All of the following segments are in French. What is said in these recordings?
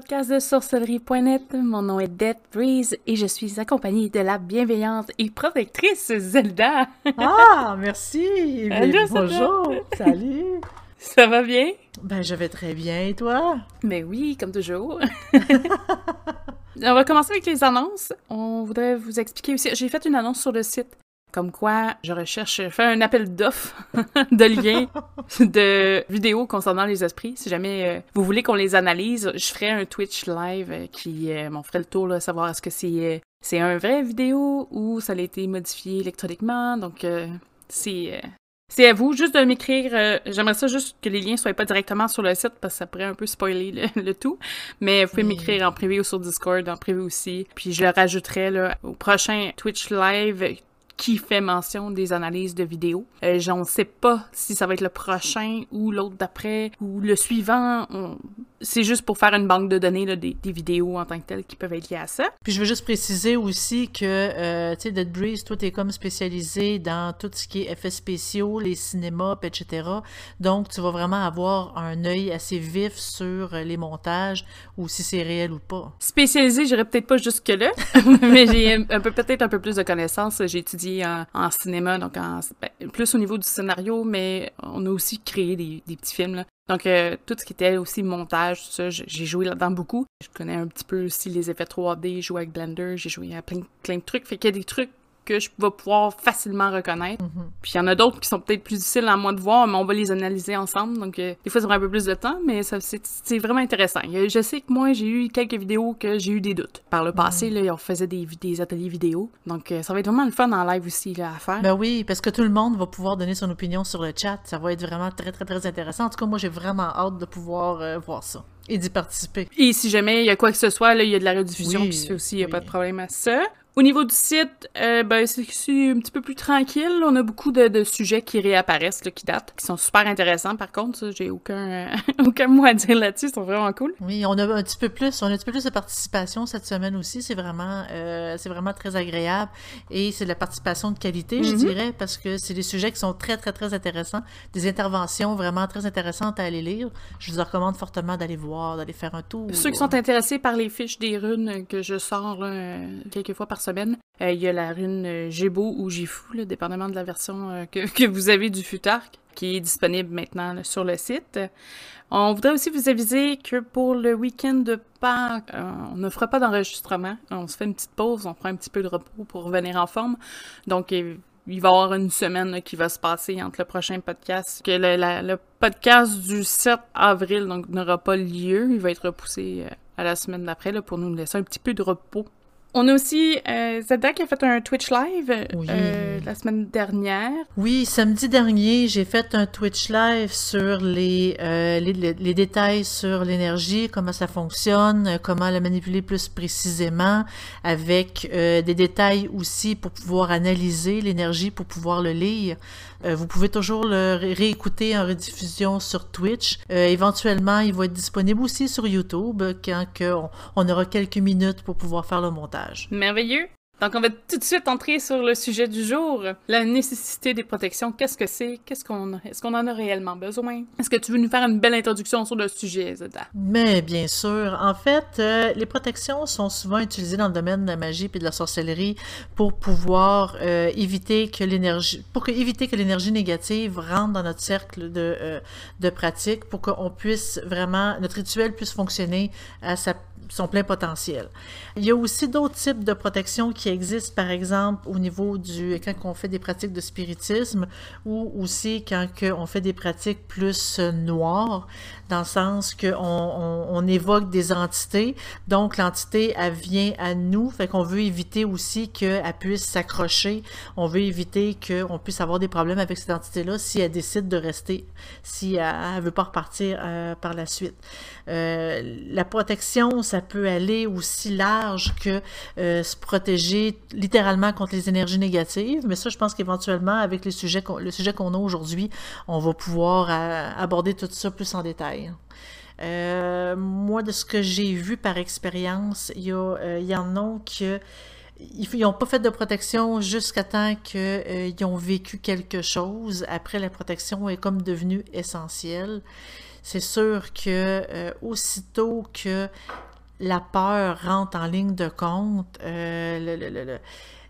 podcast de sorcellerie.net. Mon nom est Death Breeze et je suis accompagnée de la bienveillante et protectrice Zelda. Ah, merci. Allô, bonjour. Salut. Ça va bien? Ben, je vais très bien et toi? Ben oui, comme toujours. On va commencer avec les annonces. On voudrait vous expliquer aussi. J'ai fait une annonce sur le site comme quoi je recherche, je fais un appel d'offres de liens de vidéos concernant les esprits. Si jamais euh, vous voulez qu'on les analyse, je ferai un Twitch live euh, qui euh, m'en ferait le tour, là, savoir est-ce que c'est c'est un vrai vidéo ou ça a été modifié électroniquement. Donc c'est c'est à vous juste de m'écrire. J'aimerais ça juste que les liens soient pas directement sur le site parce que ça pourrait un peu spoiler le, tout. Mais vous pouvez m'écrire en privé ou sur Discord, en privé aussi. Puis je le rajouterai là, au prochain Twitch live qui fait mention des analyses de vidéos. Euh, je ne sais pas si ça va être le prochain ou l'autre d'après ou le suivant. C'est juste pour faire une banque de données là, des, vidéos en tant que telles qui peuvent être liées à ça. Puis je veux juste préciser aussi que, euh, tu sais, Dead Breeze, toi, t'es comme spécialisé dans tout ce qui est effets spéciaux, les cinémas, etc. Donc, tu vas vraiment avoir un œil assez vif sur les montages ou si c'est réel ou pas. Spécialisé, j'irais peut-être pas jusque-là, mais j'ai un peu peut-être un peu plus de connaissances. J'ai étudié en, cinéma, donc en, ben, plus au niveau du scénario, mais on a aussi créé des, petits films. Donc, euh, tout ce qui était aussi montage, tout ça, j'ai joué là-dedans beaucoup. Je connais un petit peu aussi les effets 3D, j'ai joué avec Blender, j'ai joué à plein, plein de trucs. Fait qu'il y a des trucs que je vais pouvoir facilement reconnaître. Mhm. Puis il y en a d'autres qui sont peut-être plus difficiles à moi de voir, mais on va les analyser ensemble. Donc euh, des fois, ça prend un peu plus de temps, mais c'est vraiment intéressant. Je sais que moi, j'ai eu quelques vidéos que j'ai eu des doutes. Par le passé, là, on faisait des, des ateliers vidéo. Donc euh, ça va être vraiment le fun en live aussi là, à faire. Ben oui, parce que tout le monde va pouvoir donner son opinion sur le chat. Ça va être vraiment très, très, très intéressant. En tout cas, moi, j'ai vraiment hâte de pouvoir euh, voir ça et d'y participer. Et si jamais il y a quoi que ce soit, là, il y a de la rediffusion qui se fait aussi, il n'y a pas de problème à ça. Au niveau du site, euh, ben, c'est un petit peu plus tranquille. On a beaucoup de, sujets qui réapparaissent, là, qui datent, qui sont super intéressants. Par contre, j'ai aucun, euh, aucun mot à dire là-dessus. Ils sont vraiment cool. Oui, on a un petit peu plus, on a un petit peu plus de participation cette semaine aussi. C'est vraiment, euh, c'est vraiment très agréable et c'est de la participation de qualité, je mm-hmm. dirais, parce que c'est des sujets qui sont très, très, très intéressants, des interventions vraiment très intéressantes à aller lire. Je vous recommande fortement d'aller voir, d'aller faire un tour. Ceux qui sont intéressés par les fiches des runes que je sors quelques fois par Euh, il y a la rune Gébo ou Gifou, dépendamment de la version euh, que, vous avez du Futark, qui est disponible maintenant sur le site. On voudrait aussi vous aviser que pour le week-end de Pâques, euh, on ne fera pas d'enregistrement. On se fait une petite pause, on prend un petit peu de repos pour revenir en forme. Donc, il va y avoir une semaine qui va se passer entre le prochain podcast. Que le, podcast du 7 avril n'aura pas lieu. Il va être repoussé à la semaine d'après pour nous laisser un petit peu de repos on a aussi euh, Zelda qui a fait un Twitch live euh, la semaine dernière. Oui, samedi dernier, j'ai fait un Twitch live sur les, euh, les, détails sur l'énergie, comment ça fonctionne, comment la manipuler plus précisément, avec des détails aussi pour pouvoir analyser l'énergie, pour pouvoir le lire. Vous pouvez toujours le réécouter en rediffusion sur Twitch. éventuellement, il va être disponible aussi sur YouTube quand on aura quelques minutes pour pouvoir faire le montage. Merveilleux. Donc, on va tout de suite entrer sur le sujet du jour. La nécessité des protections. Qu'est-ce que c'est? Qu'est-ce qu'on Est-ce qu'on en a réellement besoin? Est-ce que tu veux nous faire une belle introduction sur le sujet, Zeda? Mais bien sûr. En fait, euh, les protections sont souvent utilisées dans le domaine de la magie et de la sorcellerie pour pouvoir euh, éviter que l'énergie, pour éviter que l'énergie négative rentre dans notre cercle de, euh, de pratique, pour qu'on puisse vraiment, notre rituel puisse fonctionner à sa son plein potentiel. Il y a aussi d'autres types de protections qui existent, par exemple au niveau du quand on fait des pratiques de spiritisme ou aussi quand on fait des pratiques plus noires, dans le sens qu'on on, on, évoque des entités. Donc l'entité, elle vient à nous, fait qu'on veut éviter aussi qu'elle puisse s'accrocher. On veut éviter qu'on puisse avoir des problèmes avec cette entité-là si elle décide de rester, si elle ne veut pas repartir euh, par la suite. Euh, la protection, ça peut aller aussi large que euh, se protéger littéralement contre les énergies négatives, mais ça, je pense qu'éventuellement, avec les sujets le sujet qu'on a aujourd'hui, on va pouvoir euh, aborder tout ça plus en détail. moi, de ce que j'ai vu par expérience, il y, y, en a que ils n'ont pas fait de protection jusqu'à temps qu'ils ont vécu quelque chose. Après, la protection est comme devenue essentielle c'est sûr que euh, aussitôt que la peur rentre en ligne de compte, euh,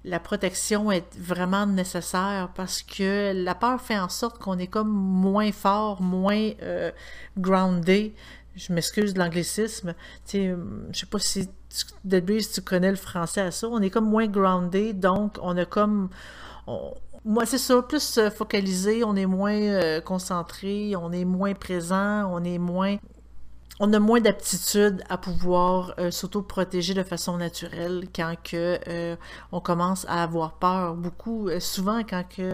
la protection est vraiment nécessaire parce que la peur fait en sorte qu'on est comme moins fort, moins euh, grounded. Je m'excuse de l'anglicisme. Tu sais, je sais pas si si tu connais le français à ça. On est comme moins grounded, donc on a comme moi, c'est ça, plus euh, focalisé, on est moins euh, concentré, on est moins présent, on est moins on a moins d'aptitude à pouvoir euh, s'auto-protéger de façon naturelle quand que on commence à avoir peur. Beaucoup, souvent quand il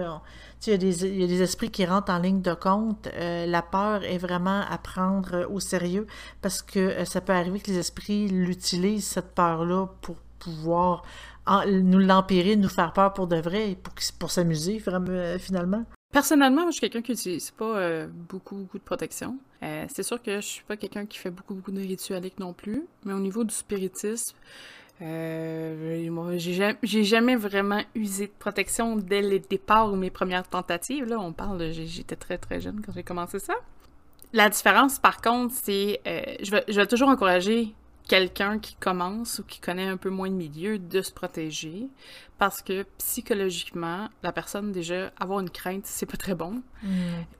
y, a des, esprits qui rentrent en ligne de compte, la peur est vraiment à prendre au sérieux parce que ça peut arriver que les esprits l'utilisent, cette peur-là, pour pouvoir nous l'empirer, nous faire peur pour de vrai, pour, s'amuser euh, finalement. Personnellement, je suis quelqu'un qui n'utilise pas euh, beaucoup, de protection. Euh, c'est sûr que je suis pas quelqu'un qui fait beaucoup, beaucoup de ritualiques non plus, mais au niveau du spiritisme, j'ai jamais vraiment usé de protection dès le départ ou mes premières tentatives. Là, on parle, j'étais très très jeune quand j'ai commencé ça. La différence, par contre, c'est, je, vais, je vais toujours encourager quelqu'un qui commence ou qui connaît un peu moins de milieu de se protéger parce que psychologiquement, la personne déjà avoir une crainte, c'est pas très bon. Mm.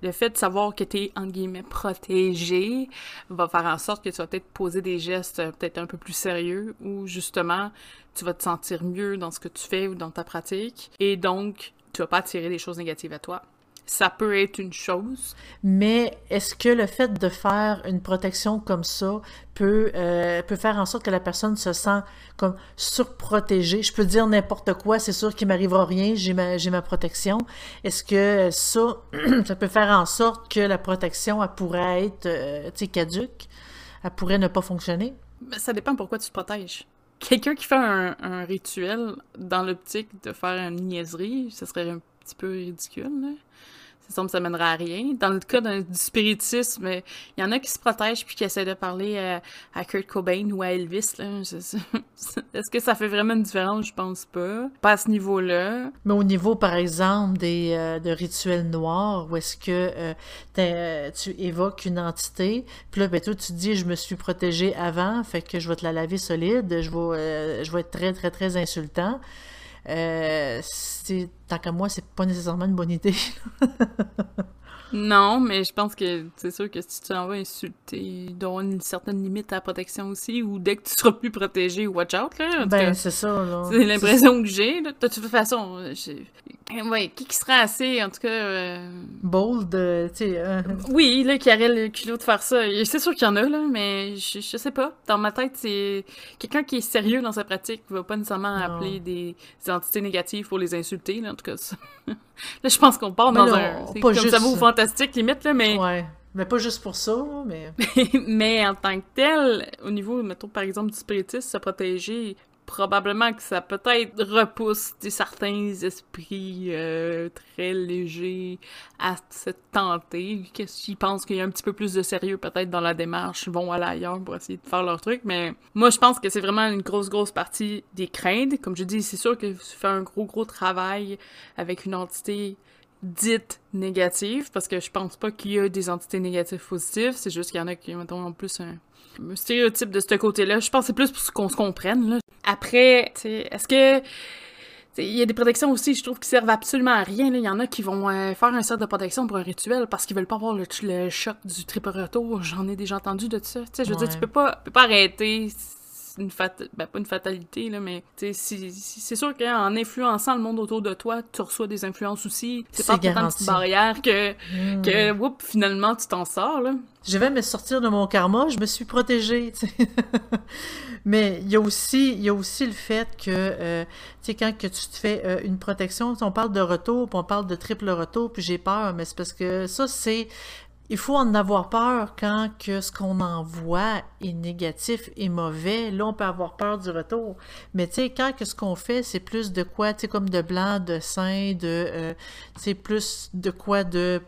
Le fait de savoir que tu es en guillemets protégé va faire en sorte que tu vas peut-être poser des gestes euh, peut-être un peu plus sérieux ou justement tu vas te sentir mieux dans ce que tu fais ou dans ta pratique et donc tu vas pas attirer des choses négatives à toi ça peut être une chose. Mais est-ce que le fait de faire une protection comme ça peut, euh, peut faire en sorte que la personne se sent comme surprotégée? Je peux dire n'importe quoi, c'est sûr qu'il m'arrivera rien, j'ai ma, j'ai ma protection. Est-ce que ça, ça peut faire en sorte que la protection, elle pourrait être, euh, caduque? Elle pourrait ne pas fonctionner? Ça dépend pourquoi tu te protèges. Quelqu'un qui fait un, un rituel dans l'optique de faire une niaiserie, ce serait un petit peu ridicule, là ça à rien. Dans le cas du spiritisme, il y en a qui se protègent puis qui essaient de parler euh, à, Kurt Cobain ou à Elvis. Est-ce que ça fait vraiment une différence? Je pense pas. Pas à ce niveau-là. Mais au niveau, par exemple, des euh, de rituels noirs, où est-ce que euh, tu évoques une entité, puis là, ben, tu dis, je me suis protégé avant, fait que je vais te la laver solide, je vais, je vais être très, très, très insultant. Euh, tant qu'à moi, c'est pas nécessairement une bonne idée. Non, mais je pense que c'est sûr que si tu en vas insulter, il doit avoir une certaine limite à la protection aussi, ou dès que tu seras plus protégé, watch out, là. Ben, c'est ça, là. C'est l'impression que j'ai, De toute façon, ouais, qui qui serait assez, en tout cas... Euh, Bold, euh, tu sais... Euh, oui, là, qui aurait le culot de faire ça. C'est sûr qu'il y en a, là, mais je, je sais pas. Dans ma tête, c'est... Quelqu'un qui est sérieux dans sa pratique va pas nécessairement appeler des, entités négatives pour les insulter, là, en tout cas. Ça. là, je pense qu'on part dans un... C'est comme ça vaut fantastique, limite, là, mais... Ouais. Mais pas juste pour ça, mais... mais en tant que tel, au niveau, mettons, par exemple, du spiritisme, se protéger, probablement que ça peut-être repousse certains esprits euh, très légers à se tenter, qu'ils pensent qu'il y a un petit peu plus de sérieux peut-être dans la démarche, vont aller ailleurs pour essayer de faire leur truc, mais moi je pense que c'est vraiment une grosse grosse partie des craintes. Comme je dis, c'est sûr que tu fais un gros gros travail avec une entité dites négatives, parce que je pense pas qu'il y a des entités négatives positives, c'est juste qu'il y en a qui, mettons, en plus un, stéréotype de ce côté-là. Je pense que c'est plus pour qu'on se comprenne, là. Après, est-ce que... Il y a des protections aussi, je trouve, qui servent absolument à rien. Il y en a qui vont euh, faire un set de protection pour un rituel parce qu'ils veulent pas avoir le, choc du triple retour. J'en ai déjà entendu de ça. je veux dire, tu peux pas, peux pas arrêter une ben, pas une fatalité, là, mais c'est sûr qu'en influençant le monde autour de toi, tu reçois des influences aussi. C'est pas tant une petite barrière que, hmm. que finalement, tu t'en sors. Là. Je vais me sortir de mon karma, je me suis protégée. mais il y, a aussi, y a aussi le fait que, euh, tu sais, quand que tu te fais euh, une protection, on parle de retour, puis on parle de triple retour, puis j'ai peur, mais c'est parce que ça, c'est il faut en avoir peur quand que ce qu'on envoie est négatif et mauvais. Là, on peut avoir peur du retour. Mais tu sais, quand ce qu'on fait, c'est plus de quoi, tu sais, comme de blanc, de sain, de, euh, plus de quoi de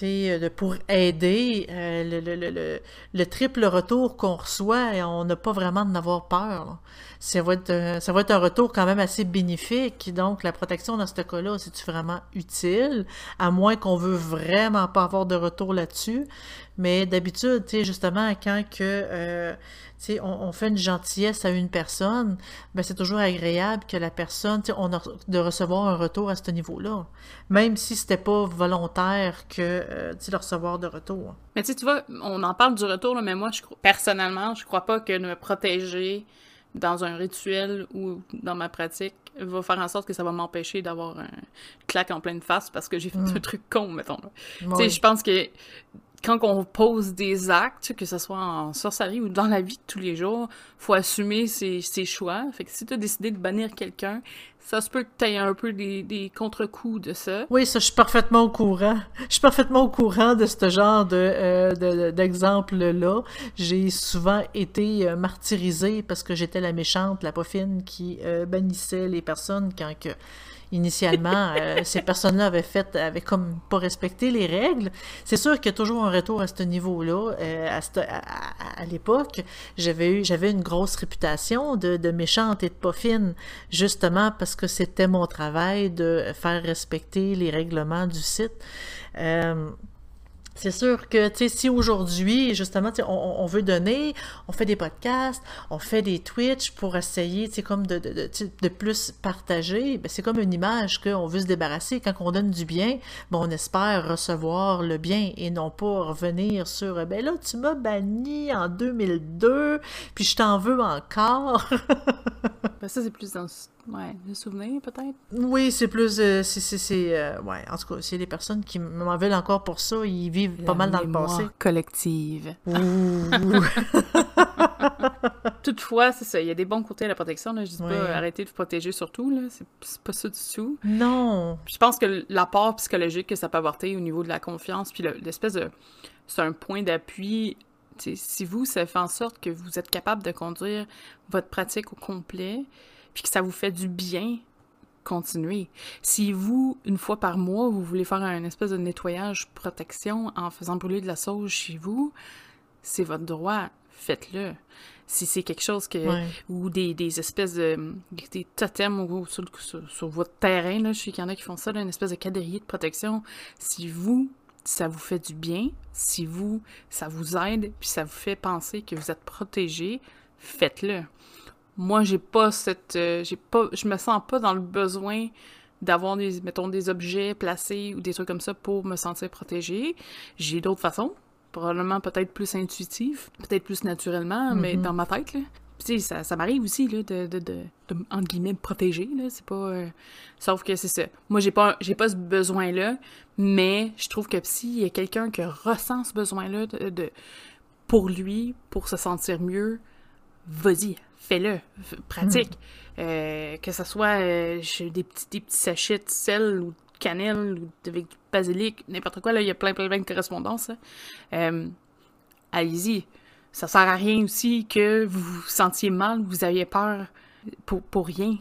de, pour aider euh, le, le, le, le, triple retour qu'on reçoit, et on n'a pas vraiment d'en avoir peur. Ça va, être, ça va être un retour quand même assez bénéfique. Donc, la protection dans ce cas-là, c'est vraiment utile, à moins qu'on veut vraiment pas avoir de retour là-dessus. Mais d'habitude, justement, quand que, euh, on, on, fait une gentillesse à une personne, ben c'est toujours agréable que la personne, on a, de recevoir un retour à ce niveau-là. Même si c'était pas volontaire que, euh, recevoir de retour. Mais tu sais, tu vois, on en parle du retour, là, mais moi, je, personnellement, je crois pas que me protéger dans un rituel ou dans ma pratique va faire en sorte que ça va m'empêcher d'avoir un claque en pleine face parce que j'ai fait mm. un truc con, mettons. Tu sais, je pense que quand on pose des actes, que ce soit en sorcellerie ou dans la vie de tous les jours, faut assumer ses, ses choix. Fait que si tu as décidé de bannir quelqu'un, ça se peut que tu aies un peu des, des contre-coups de ça. Oui, ça, je suis parfaitement au courant. Je suis parfaitement au courant de ce genre de, euh, d'exemple-là. J'ai souvent été euh, martyrisée parce que j'étais la méchante, la poffine qui euh, bannissait les personnes quand que initialement, euh, ces personnes-là avaient fait, avaient comme pas respecté les règles. C'est sûr qu'il y a toujours un retour à ce niveau-là. Euh, à, à, l'époque, j'avais eu, j'avais une grosse réputation de, de, méchante et de pas fine, justement parce que c'était mon travail de faire respecter les règlements du site. Euh, c'est sûr que, si aujourd'hui, justement, on, on, veut donner, on fait des podcasts, on fait des Twitch pour essayer, comme de, de, de, de, plus partager, ben, c'est comme une image qu'on veut se débarrasser. Quand on donne du bien, ben, on espère recevoir le bien et non pas revenir sur, ben là, tu m'as banni en 2002, puis je t'en veux encore. ben, ça, c'est plus dans Ouais, des souvenirs peut-être? Oui, c'est plus. Euh, c'est. Euh, ouais, en tout cas, c'est les personnes qui m'en veulent encore pour ça. Ils vivent pas mal dans le passé. collective. Toutefois, c'est ça. Il y a des bons côtés à la protection. Là. Je dis pas arrêter de vous protéger surtout. Là. C'est, pas ça du tout. Non. Je pense que l'apport psychologique que ça peut apporter au niveau de la confiance, puis l'espèce de. C'est un point d'appui si vous, ça fait en sorte que vous êtes capable de conduire votre pratique au complet, puis que ça vous fait du bien, continuez. Si vous, une fois par mois, vous voulez faire un espèce de nettoyage protection en faisant brûler de la sauge chez vous, c'est votre droit, faites-le. Si c'est quelque chose que. ou des, des, espèces de. des totems sur, sur, votre terrain, là, je sais qu'il y en a qui font ça, une espèce de cadrier de protection. Si vous, ça vous fait du bien, si vous, ça vous aide, puis ça vous fait penser que vous êtes protégé, faites-le. Moi j'ai pas cette euh, j'ai pas je me sens pas dans le besoin d'avoir des mettons des objets placés ou des trucs comme ça pour me sentir protégée j'ai d'autres façons probablement peut-être plus intuitives peut-être plus naturellement mais mm-hmm. dans ma tête là tu sais ça, ça m'arrive aussi là de, de, de, de entre guillemets me protéger là c'est pas euh, sauf que c'est ça moi j'ai pas j'ai pas ce besoin là mais je trouve que s'il y a quelqu'un qui ressent ce besoin là de, pour lui pour se sentir mieux vas-y fais-le, pratique. Hmm. Euh, que ce soit euh, des, petits, des petits sachets de sel ou de cannelle ou avec du basilic, n'importe quoi, là, il y a plein, plein, plein de correspondances. Hein. Allez-y. Ça sert à rien aussi que vous vous sentiez mal, vous aviez peur pour, pour rien.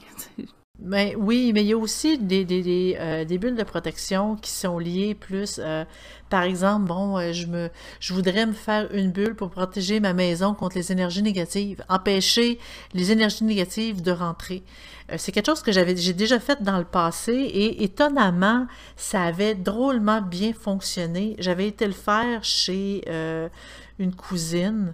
Mais oui, mais il y a aussi des, des, des, euh, bulles de protection qui sont liées plus, euh, par exemple, bon, euh, je me, je voudrais me faire une bulle pour protéger ma maison contre les énergies négatives, empêcher les énergies négatives de rentrer. c'est quelque chose que j'avais, j'ai déjà fait dans le passé et étonnamment, ça avait drôlement bien fonctionné. J'avais été le faire chez une cousine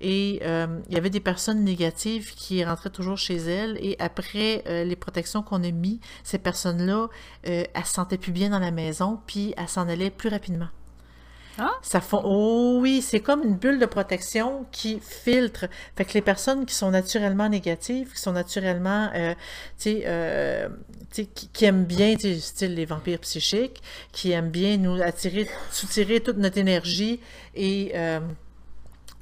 et euh, il y avait des personnes négatives qui rentraient toujours chez elles. Et après euh, les protections qu'on a mis, ces personnes-là, euh, elles se sentaient plus bien dans la maison, puis elles s'en allaient plus rapidement. Ah? Oh oui, c'est comme une bulle de protection qui filtre. Fait que les personnes qui sont naturellement négatives, qui sont naturellement, euh, tu sais, qui, aiment bien, style les vampires psychiques, qui aiment bien nous attirer, soutirer toute notre énergie et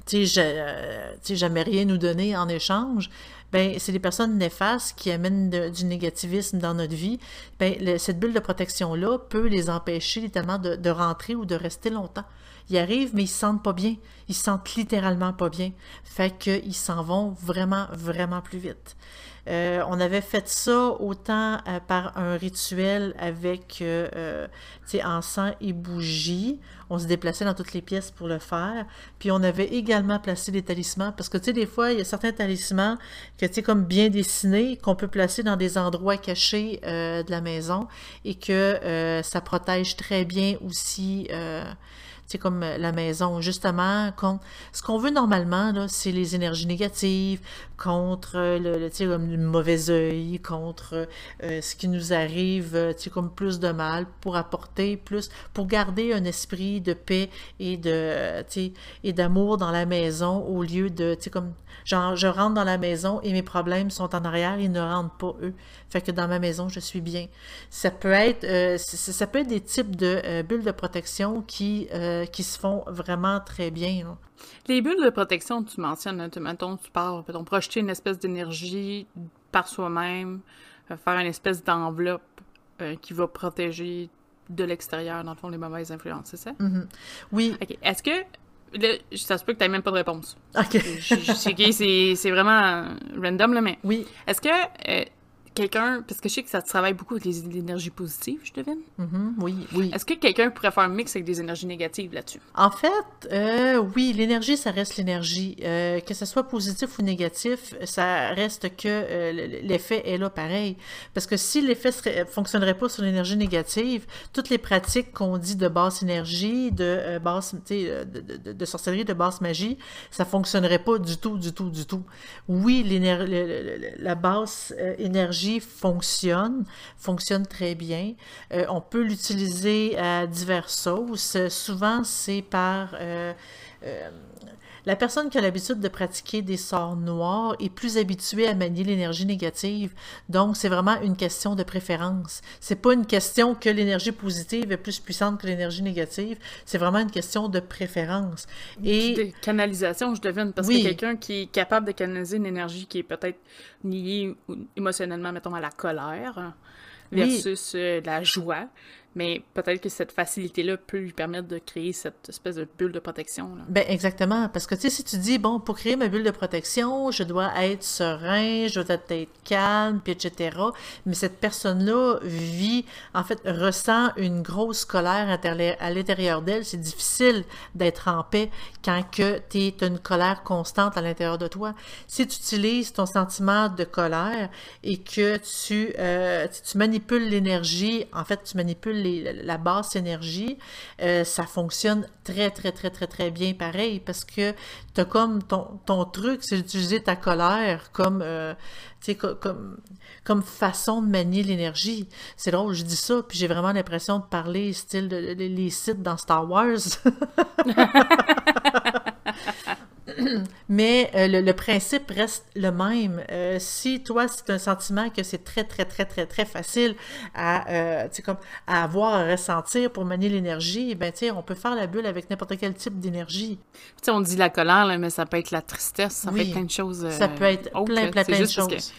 tu sais, jamais rien nous donner en échange, ben c'est des personnes néfastes qui amènent du négativisme dans notre vie. Ben, cette bulle de protection-là peut les empêcher littéralement de, rentrer ou de rester longtemps. Ils arrivent, mais ils se sentent pas bien. Ils se sentent littéralement pas bien. Fait qu'ils s'en vont vraiment, vraiment plus vite. Euh, on avait fait ça autant euh, par un rituel avec euh, encens et bougies. On se déplaçait dans toutes les pièces pour le faire. Puis on avait également placé des talismans parce que tu sais, des fois, il y a certains talismans que tu sais, comme bien dessinés, qu'on peut placer dans des endroits cachés de la maison et que ça protège très bien aussi c'est comme euh, la maison, justement, contre, ce qu'on veut normalement, c'est les énergies négatives, contre euh, le, le, comme le mauvais œil, contre euh, ce qui nous arrive, comme plus de mal, pour apporter plus, pour garder un esprit de paix et de, et d'amour dans la maison au lieu de, comme, genre, je rentre dans la maison et mes problèmes sont en arrière, ils ne rentrent pas eux. Fait que dans ma maison, je suis bien. Ça peut être, ça peut être des types de bulles de protection qui, qui se font vraiment très bien. Les bulles de protection, tu mentionnes, hein, tu, mettons, tu parles, peut projeter une espèce d'énergie par soi-même, euh, faire une espèce d'enveloppe euh, qui va protéger de l'extérieur, dans le fond, les mauvaises influences, c'est ça? Mm-hmm. Oui. OK. Est-ce que Là, ça se peut que tu même pas de réponse. OK. c'est vraiment random, là, mais. Oui. Est-ce que euh, quelqu'un, parce que je sais que ça travaille beaucoup avec les énergies positives, je devine. Mm-hmm. oui, oui. Est-ce que quelqu'un pourrait faire un mix avec des énergies négatives là-dessus? En fait, euh, oui, l'énergie, ça reste l'énergie. Euh, que ce soit positif ou négatif, ça reste que euh, l'effet est là pareil. Parce que si l'effet ne fonctionnerait pas sur l'énergie négative, toutes les pratiques qu'on dit de basse énergie, de basse, de, de, de, sorcellerie, de basse magie, ça fonctionnerait pas du tout, du tout, du tout. Oui, la basse énergie fonctionne, fonctionne très bien. Euh, on peut l'utiliser à diverses sauces. Souvent, c'est par... Euh, euh, la personne qui a l'habitude de pratiquer des sorts noirs est plus habituée à manier l'énergie négative. Donc, c'est vraiment une question de préférence. C'est pas une question que l'énergie positive est plus puissante que l'énergie négative. C'est vraiment une question de préférence. Et de canalisation, je devine, parce que quelqu'un qui est capable de canaliser une énergie qui est peut-être liée émotionnellement, mettons, à la colère versus euh, la joie, mais peut-être que cette facilité-là peut lui permettre de créer cette espèce de bulle de protection. Là. Ben exactement, parce que tu sais, si tu dis, bon, pour créer ma bulle de protection, je dois être serein, je dois être calme, etc., mais cette personne-là vit, en fait, ressent une grosse colère à l'intérieur d'elle, c'est difficile d'être en paix quand tu as une colère constante à l'intérieur de toi. Si tu utilises ton sentiment de colère et que tu, euh, tu manipules l'énergie, en fait, tu manipules la basse énergie, euh, ça fonctionne très, très, très, très, très bien pareil parce que tu as comme ton, ton truc, c'est d'utiliser ta colère comme, euh, comme, comme façon de manier l'énergie. C'est drôle, je dis ça, puis j'ai vraiment l'impression de parler style de, les sites dans Star Wars. Mais euh, le, principe reste le même. Euh, si toi, c'est un sentiment que c'est très, très, très, très, très facile à, euh, comme, à avoir, à ressentir pour manier l'énergie, ben, on peut faire la bulle avec n'importe quel type d'énergie. On dit la colère, mais ça peut être la tristesse, ça peut être plein de choses. ça peut être plein, plein, plein de choses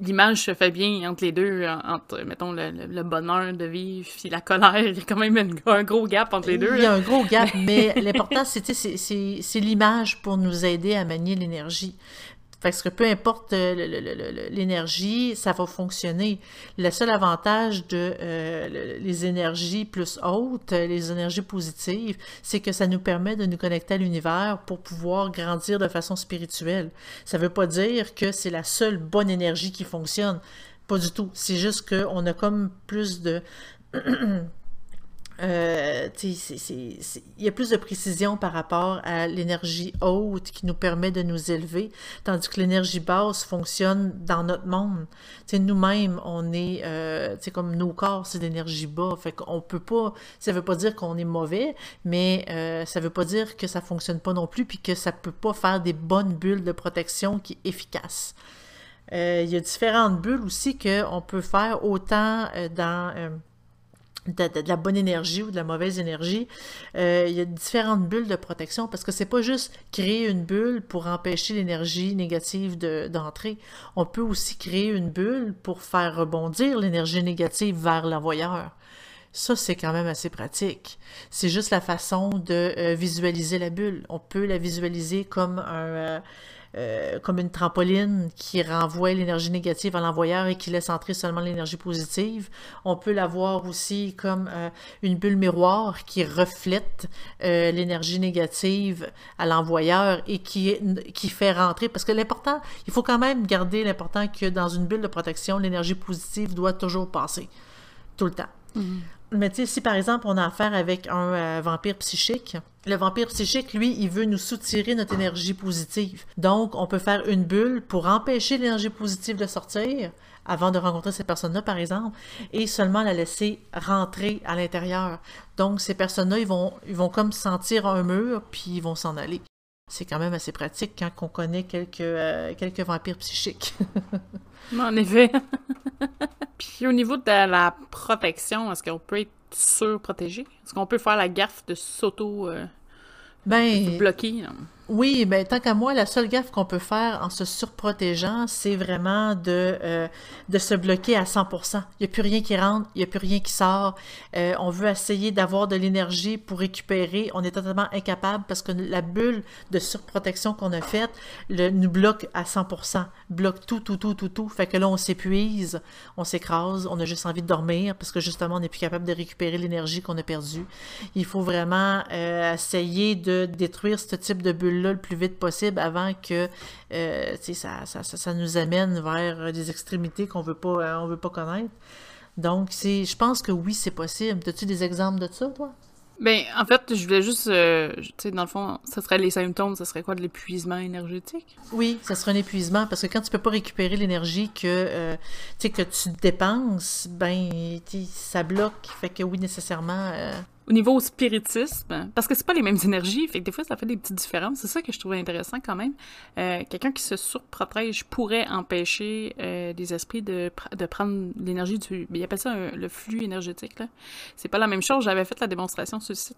l'image se fait bien entre les deux, entre, mettons, le, bonheur de vivre et la colère. Il y a quand même un gros gap entre les deux. Il y a un gros gap, mais l'important, c'est l'image pour nous aider à manier l'énergie. Parce que peu importe euh, l'énergie, ça va fonctionner. Le seul avantage de euh, les énergies plus hautes, euh, les énergies positives, c'est que ça nous permet de nous connecter à l'univers pour pouvoir grandir de façon spirituelle. Ça ne veut pas dire que c'est la seule bonne énergie qui fonctionne. Pas du tout. C'est juste qu'on a comme plus de Euh, il y a plus de précision par rapport à l'énergie haute qui nous permet de nous élever, tandis que l'énergie basse fonctionne dans notre monde. Nous-mêmes, on est, euh, comme nos corps, c'est l'énergie bas. Fait qu'on peut pas, ça veut pas dire qu'on est mauvais, mais euh, ça veut pas dire que ça fonctionne pas non plus, puis que ça peut pas faire des bonnes bulles de protection qui efficaces. Euh, il y a différentes bulles aussi qu'on peut faire autant euh, dans de, la bonne énergie ou de la mauvaise énergie. Euh, il y a différentes bulles de protection parce que c'est pas juste créer une bulle pour empêcher l'énergie négative d'entrer. On peut aussi créer une bulle pour faire rebondir l'énergie négative vers l'envoyeur. Ça, c'est quand même assez pratique. C'est juste la façon de euh, visualiser la bulle. On peut la visualiser comme un... Euh, euh, comme une trampoline qui renvoie l'énergie négative à l'envoyeur et qui laisse entrer seulement l'énergie positive. On peut la voir aussi comme euh, une bulle miroir qui reflète euh, l'énergie négative à l'envoyeur et qui, qui fait rentrer, parce que l'important, il faut quand même garder l'important que dans une bulle de protection, l'énergie positive doit toujours passer, tout le temps. Mhm. Mais tu si par exemple on a affaire avec un euh, vampire psychique, le vampire psychique, lui, il veut nous soutirer notre énergie positive. Donc, on peut faire une bulle pour empêcher l'énergie positive de sortir avant de rencontrer cette personne-là, par exemple, et seulement la laisser rentrer à l'intérieur. Donc, ces personnes-là, ils vont, comme sentir un mur, puis ils vont s'en aller. C'est quand même assez pratique quand on connaît quelques, euh, quelques vampires psychiques. En effet. Puis au niveau de la protection, est-ce qu'on peut être surprotégé? Est-ce qu'on peut faire la gaffe de s'auto euh, ben, bloquer? Oui, ben tant qu'à moi, la seule gaffe qu'on peut faire en se surprotégeant, c'est vraiment de, euh, se bloquer à 100%. Il n'y a plus rien qui rentre, il n'y a plus rien qui sort. Euh, on veut essayer d'avoir de l'énergie pour récupérer. On est totalement incapable parce que la bulle de surprotection qu'on a faite le, nous bloque à 100%. Bloque tout, tout, tout, tout, tout. Fait que là, on s'épuise, on s'écrase, on a juste envie de dormir parce que justement, on n'est plus capable de récupérer l'énergie qu'on a perdue. Il faut vraiment euh, essayer de détruire ce type de bulle là le plus vite possible avant que euh, ça, ça, ça, ça nous amène vers des extrémités qu'on veut pas euh, on veut pas connaître. Donc c'est je pense que oui, c'est possible. As-tu des exemples de ça toi? Ben, en fait, je voulais juste, euh, tu sais, dans le fond, ça serait les symptômes, ça serait quoi de l'épuisement énergétique? Oui, ça serait un épuisement parce que quand tu peux pas récupérer l'énergie que euh, tu que tu dépenses, ben ça bloque, fait que oui nécessairement euh, Au niveau spiritisme, parce que c'est pas les mêmes énergies, fait que des fois ça fait des petites différences. C'est ça que je trouvais intéressant quand même. Euh, Quelqu'un qui se surprotège pourrait empêcher euh, des esprits de, de prendre l'énergie du. Il appelle ça le flux énergétique. C'est pas la même chose. J'avais fait la démonstration sur le site.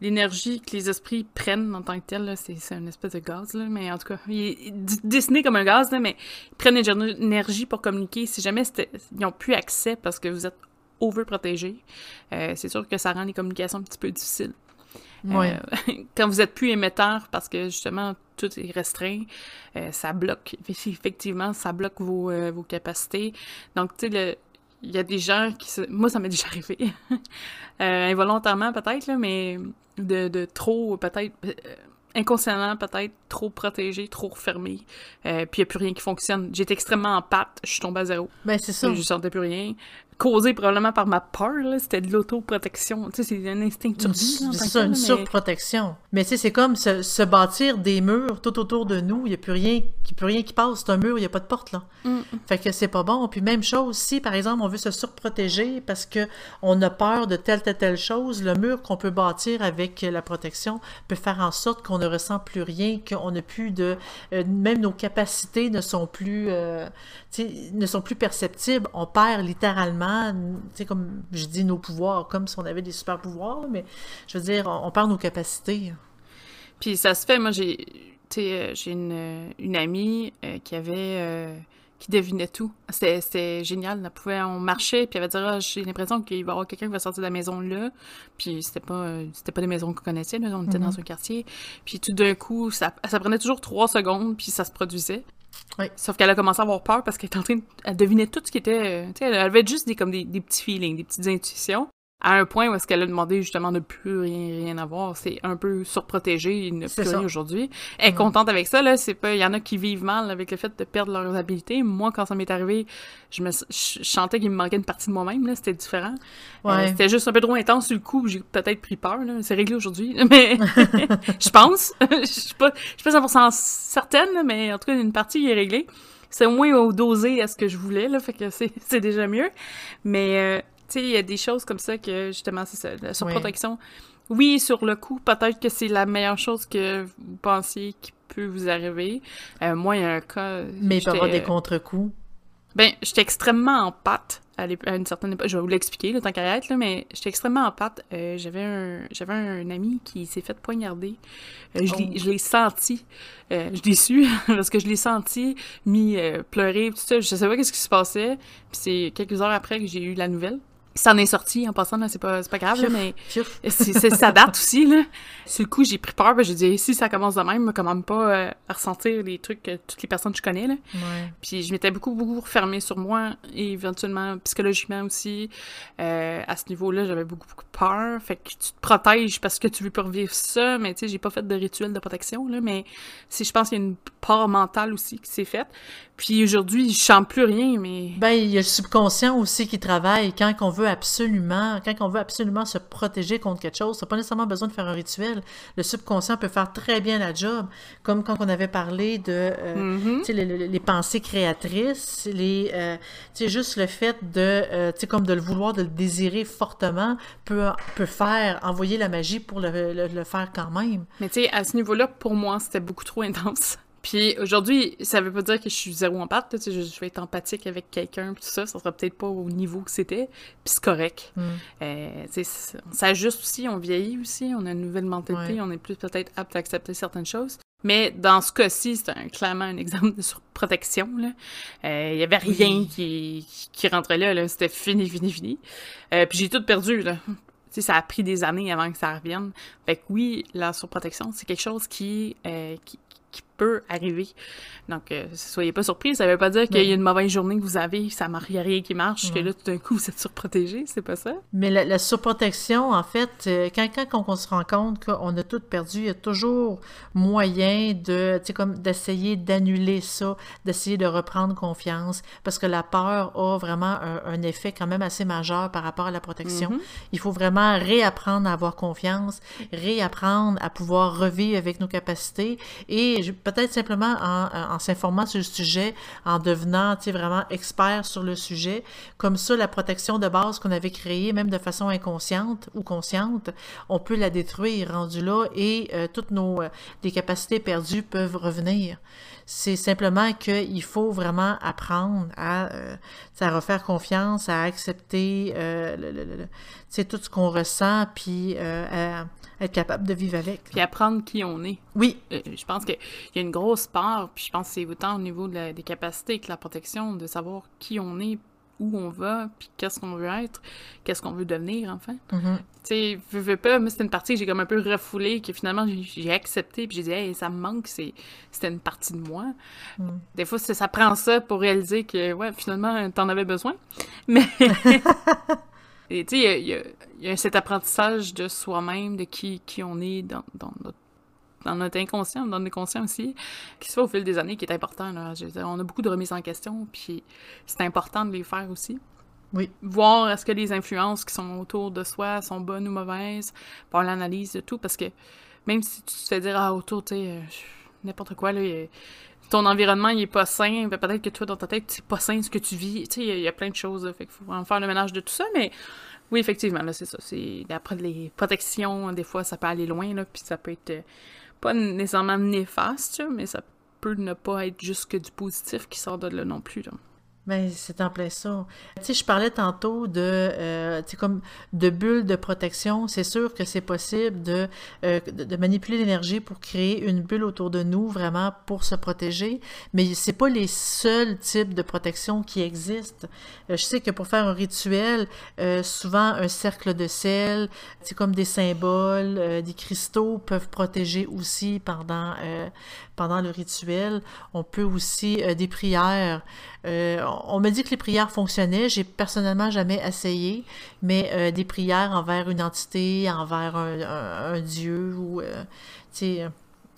L'énergie que les esprits prennent en tant que tel, là, c'est une espèce de gaz, là, mais en tout cas, il est dessiné comme un gaz, là, mais ils prennent une énergie pour communiquer. Si jamais ils n'ont plus accès parce que vous êtes overprotégé, euh, c'est sûr que ça rend les communications un petit peu difficiles. ouais. Euh, quand vous êtes plus émetteur parce que justement tout est restreint, euh, ça bloque. Effectivement, ça bloque vos, euh, vos capacités. Donc, tu sais, il y a des gens qui se... Moi, ça m'est déjà arrivé. Involontairement, peut-être, mais de, de trop, peut-être... inconsciemment, peut-être, trop protégé, trop refermé. Puis il n'y a plus rien qui fonctionne. J'étais extrêmement en pâte, je suis tombée à zéro. Ben c'est ça. Je sentais plus rien. Causé probablement par ma peur, là, c'était de l'autoprotection. Tu sais, c'est un instinct de survie. C'est ça, une mais- surprotection. Mais tu sais, c'est comme se, se bâtir des murs tout autour de nous. Il n'y a plus rien, qui plus rien qui passe. C'est un mur, il n'y a pas de porte là. Mm. Fait que c'est pas bon. Puis même chose, si par exemple on veut se surprotéger parce que on a peur de telle, telle, telle chose, le mur qu'on peut bâtir avec la protection peut faire en sorte qu'on ne ressent plus rien, qu'on n'a plus de... euh, même nos capacités ne sont plus... euh, tu sais, ne sont plus perceptibles. On perd littéralement, tu sais, comme je dis, nos pouvoirs, comme si on avait des super pouvoirs, mais je veux dire, on, on perd nos capacités. Puis ça se fait, moi j'ai tu sais, euh, j'ai une, une amie euh, qui avait euh, qui devinait tout. C'était génial, pouvait on marchait puis elle va dire ah, j'ai l'impression qu'il va y avoir quelqu'un qui va sortir de la maison là. Puis c'était pas c'était pas des maisons qu'on connaissait là, on était Mhm. dans un quartier. Puis tout d'un coup, ça ça prenait toujours trois secondes puis ça se produisait. Sauf qu'elle a commencé à avoir peur parce qu'elle était en train de, elle devinait tout ce qui était euh, elle avait juste des comme des, des petits feelings, des petites intuitions. À un point où est-ce qu'elle a demandé justement de plus rien, rien avoir, c'est un peu surprotégé, il n'a plus rien aujourd'hui. Elle est contente avec ça, là, c'est pas, il y en a qui vivent mal avec le fait de perdre leurs habiletés. Moi, quand ça m'est arrivé, je me, je sentais qu'il me manquait une partie de moi-même, là, c'était différent. Euh, Ouais. c'était juste un peu trop intense sur le coup, j'ai peut-être pris peur, là. C'est réglé aujourd'hui, mais je pense. Je suis pas, je suis pas 100% certaine, là, mais en tout cas, une partie est réglée. C'est au moins au dosé à ce que je voulais, là, fait que c'est c'est déjà mieux. Mais, euh, sais, il y a des choses comme ça que, justement, c'est ça, la surprotection. Oui, sur le coup, peut-être que c'est la meilleure chose que vous pensiez qui peut vous arriver. Euh, moi, il y a un cas... Mais il peut y avoir des contre-coups. ben, j'étais extrêmement en pâte à, une certaine époque. Je vais vous l'expliquer, le tant qu'à être, là, mais j'étais extrêmement en pâte. Euh, j'avais un, j'avais un ami qui s'est fait poignarder. Euh, je l'ai- Oh. je l'ai senti. Euh, je l'ai su parce que je l'ai senti, mis euh, pleurer, tout ça. Je savais pas qu'est-ce qui se passait. Puis c'est quelques heures après que j'ai eu la nouvelle. Ça en est sorti en passant, là, c'est pas, c'est pas grave, là, mais pfiou. c'est, c'est- ça date aussi, là. Sur le coup, j'ai pris peur, ben, j'ai dit, si ça commence de même, quand même pas euh, à ressentir les trucs que toutes les personnes que je connais, là. Ouais. Puis je m'étais beaucoup, beaucoup refermée sur moi et éventuellement psychologiquement aussi. Euh, à ce niveau-là, j'avais beaucoup, beaucoup de peur. Fait que tu te protèges parce que tu veux pas revivre ça, mais tu sais, j'ai pas fait de rituel de protection, là, mais si je pense qu'il y a une part mentale aussi qui s'est faite. Puis aujourd'hui, je sens plus rien, mais... Ben, il y a le subconscient aussi qui travaille. Quand on veut veut absolument, quand on veut absolument se protéger contre quelque chose, t'as pas nécessairement besoin de faire un rituel. Le subconscient peut faire très bien la job, comme quand on avait parlé de euh, Mhm. sais, les, les pensées créatrices, les, euh, juste le fait de, euh, comme de le vouloir, de le désirer fortement, peut, peut faire, envoyer la magie pour le, le- le faire quand même. Mais tu sais, à ce niveau-là, pour moi, c'était beaucoup trop intense. Puis aujourd'hui, ça veut pas dire que je suis zéro là, tu sais, je, je vais être empathique avec quelqu'un, tout ça, ça sera peut-être pas au niveau que c'était, puis c'est correct. Mm. Euh, tu sais, c'est- on s'ajuste aussi, on vieillit aussi, on a une nouvelle mentalité, Ouais. on est plus peut-être apte à accepter certaines choses. Mais dans ce cas-ci, c'est clairement un exemple de surprotection. Euh, Il y avait rien Oui. qui, qui rentrait là, là. c'était fini, fini, fini. Euh, puis j'ai tout perdu, là. Ça a pris des années avant que ça revienne. Fait que oui, la surprotection, c'est quelque chose qui, qui, qui peut arriver. Donc, euh, soyez pas surpris. Ça veut pas dire qu'il y a une mauvaise journée que vous avez, ça marche, y a rien qui marche, que là, tout d'un coup, vous êtes surprotégé. C'est pas ça? Mais la, la surprotection, en fait, euh, quand, quand on, se rend compte qu'on a tout perdu, il y a toujours moyen de, tu sais, comme d'essayer d'annuler ça, d'essayer de reprendre confiance, parce que la peur a vraiment un, un effet quand même assez majeur par rapport à la protection. Mhm. Il faut vraiment réapprendre à avoir confiance, réapprendre à pouvoir revivre avec nos capacités et je- peut-être simplement en, en s'informant sur le sujet, en devenant vraiment expert sur le sujet. Comme ça, la protection de base qu'on avait créée, même de façon inconsciente ou consciente, on peut la détruire rendu là et euh, toutes nos euh, capacités perdues peuvent revenir. C'est simplement qu'il faut vraiment apprendre à, euh, à refaire confiance, à accepter euh, le, le- le- le- tu sais, tout ce qu'on ressent, puis euh, à être capable de vivre avec. Puis apprendre qui on est. Oui, je pense qu'il y a une grosse part, puis je pense que c'est autant au niveau de la- des capacités que la protection, de savoir qui on est, où on va, puis qu'est-ce qu'on veut être, qu'est-ce qu'on veut devenir, enfin. mhm, Tu sais, veux, veux pas, moi, c'était une partie que j'ai comme un peu refoulée, que finalement, j'ai- accepté, puis j'ai dit, hey, ça me manque, c'est- c'était une partie de moi. Mm. Des fois, ça prend ça pour réaliser que, ouais, finalement, t'en avais besoin. Mais, tu sais, y y, il y a cet apprentissage de soi-même, de qui, qui on est dans, dans notre dans notre inconscient, dans notre conscient aussi, qui se fait au fil des années, qui est important. Là. Je veux dire, on a beaucoup de remises en question, puis c'est important de les faire aussi. oui, Voir est-ce que les influences qui sont autour de soi sont bonnes ou mauvaises, faire l'analyse de tout, parce que même si tu te fais dire, ah, autour, tu sais, euh, n'importe quoi, là, il ton environnement, il est pas sain, ben, peut-être que toi, dans ta tête, c'est pas sain ce que tu vis, tu sais, il y a- il y, a plein de choses, là, fait qu'il faut vraiment faire le ménage de tout ça, mais oui, effectivement, là, c'est ça, c'est, après les protections, des fois, ça peut aller loin, là, puis ça peut être euh, pas nécessairement néfaste, mais ça peut ne pas être juste que du positif qui sort de là non plus. Ben, c'est en plein ça. Tu sais, je parlais tantôt de, euh, tu sais, comme de bulles de protection. C'est sûr que c'est possible de, euh, de, manipuler l'énergie pour créer une bulle autour de nous, vraiment pour se protéger. Mais c'est pas les seuls types de protection qui existent. Euh, je sais que pour faire un rituel, euh, souvent un cercle de sel, c'est comme des symboles, euh, des cristaux peuvent protéger aussi pendant, pendant le rituel. On peut aussi euh, des prières. Euh, on me dit que les prières fonctionnaient. J'ai personnellement jamais essayé, mais euh, des prières envers une entité, envers un, dieu ou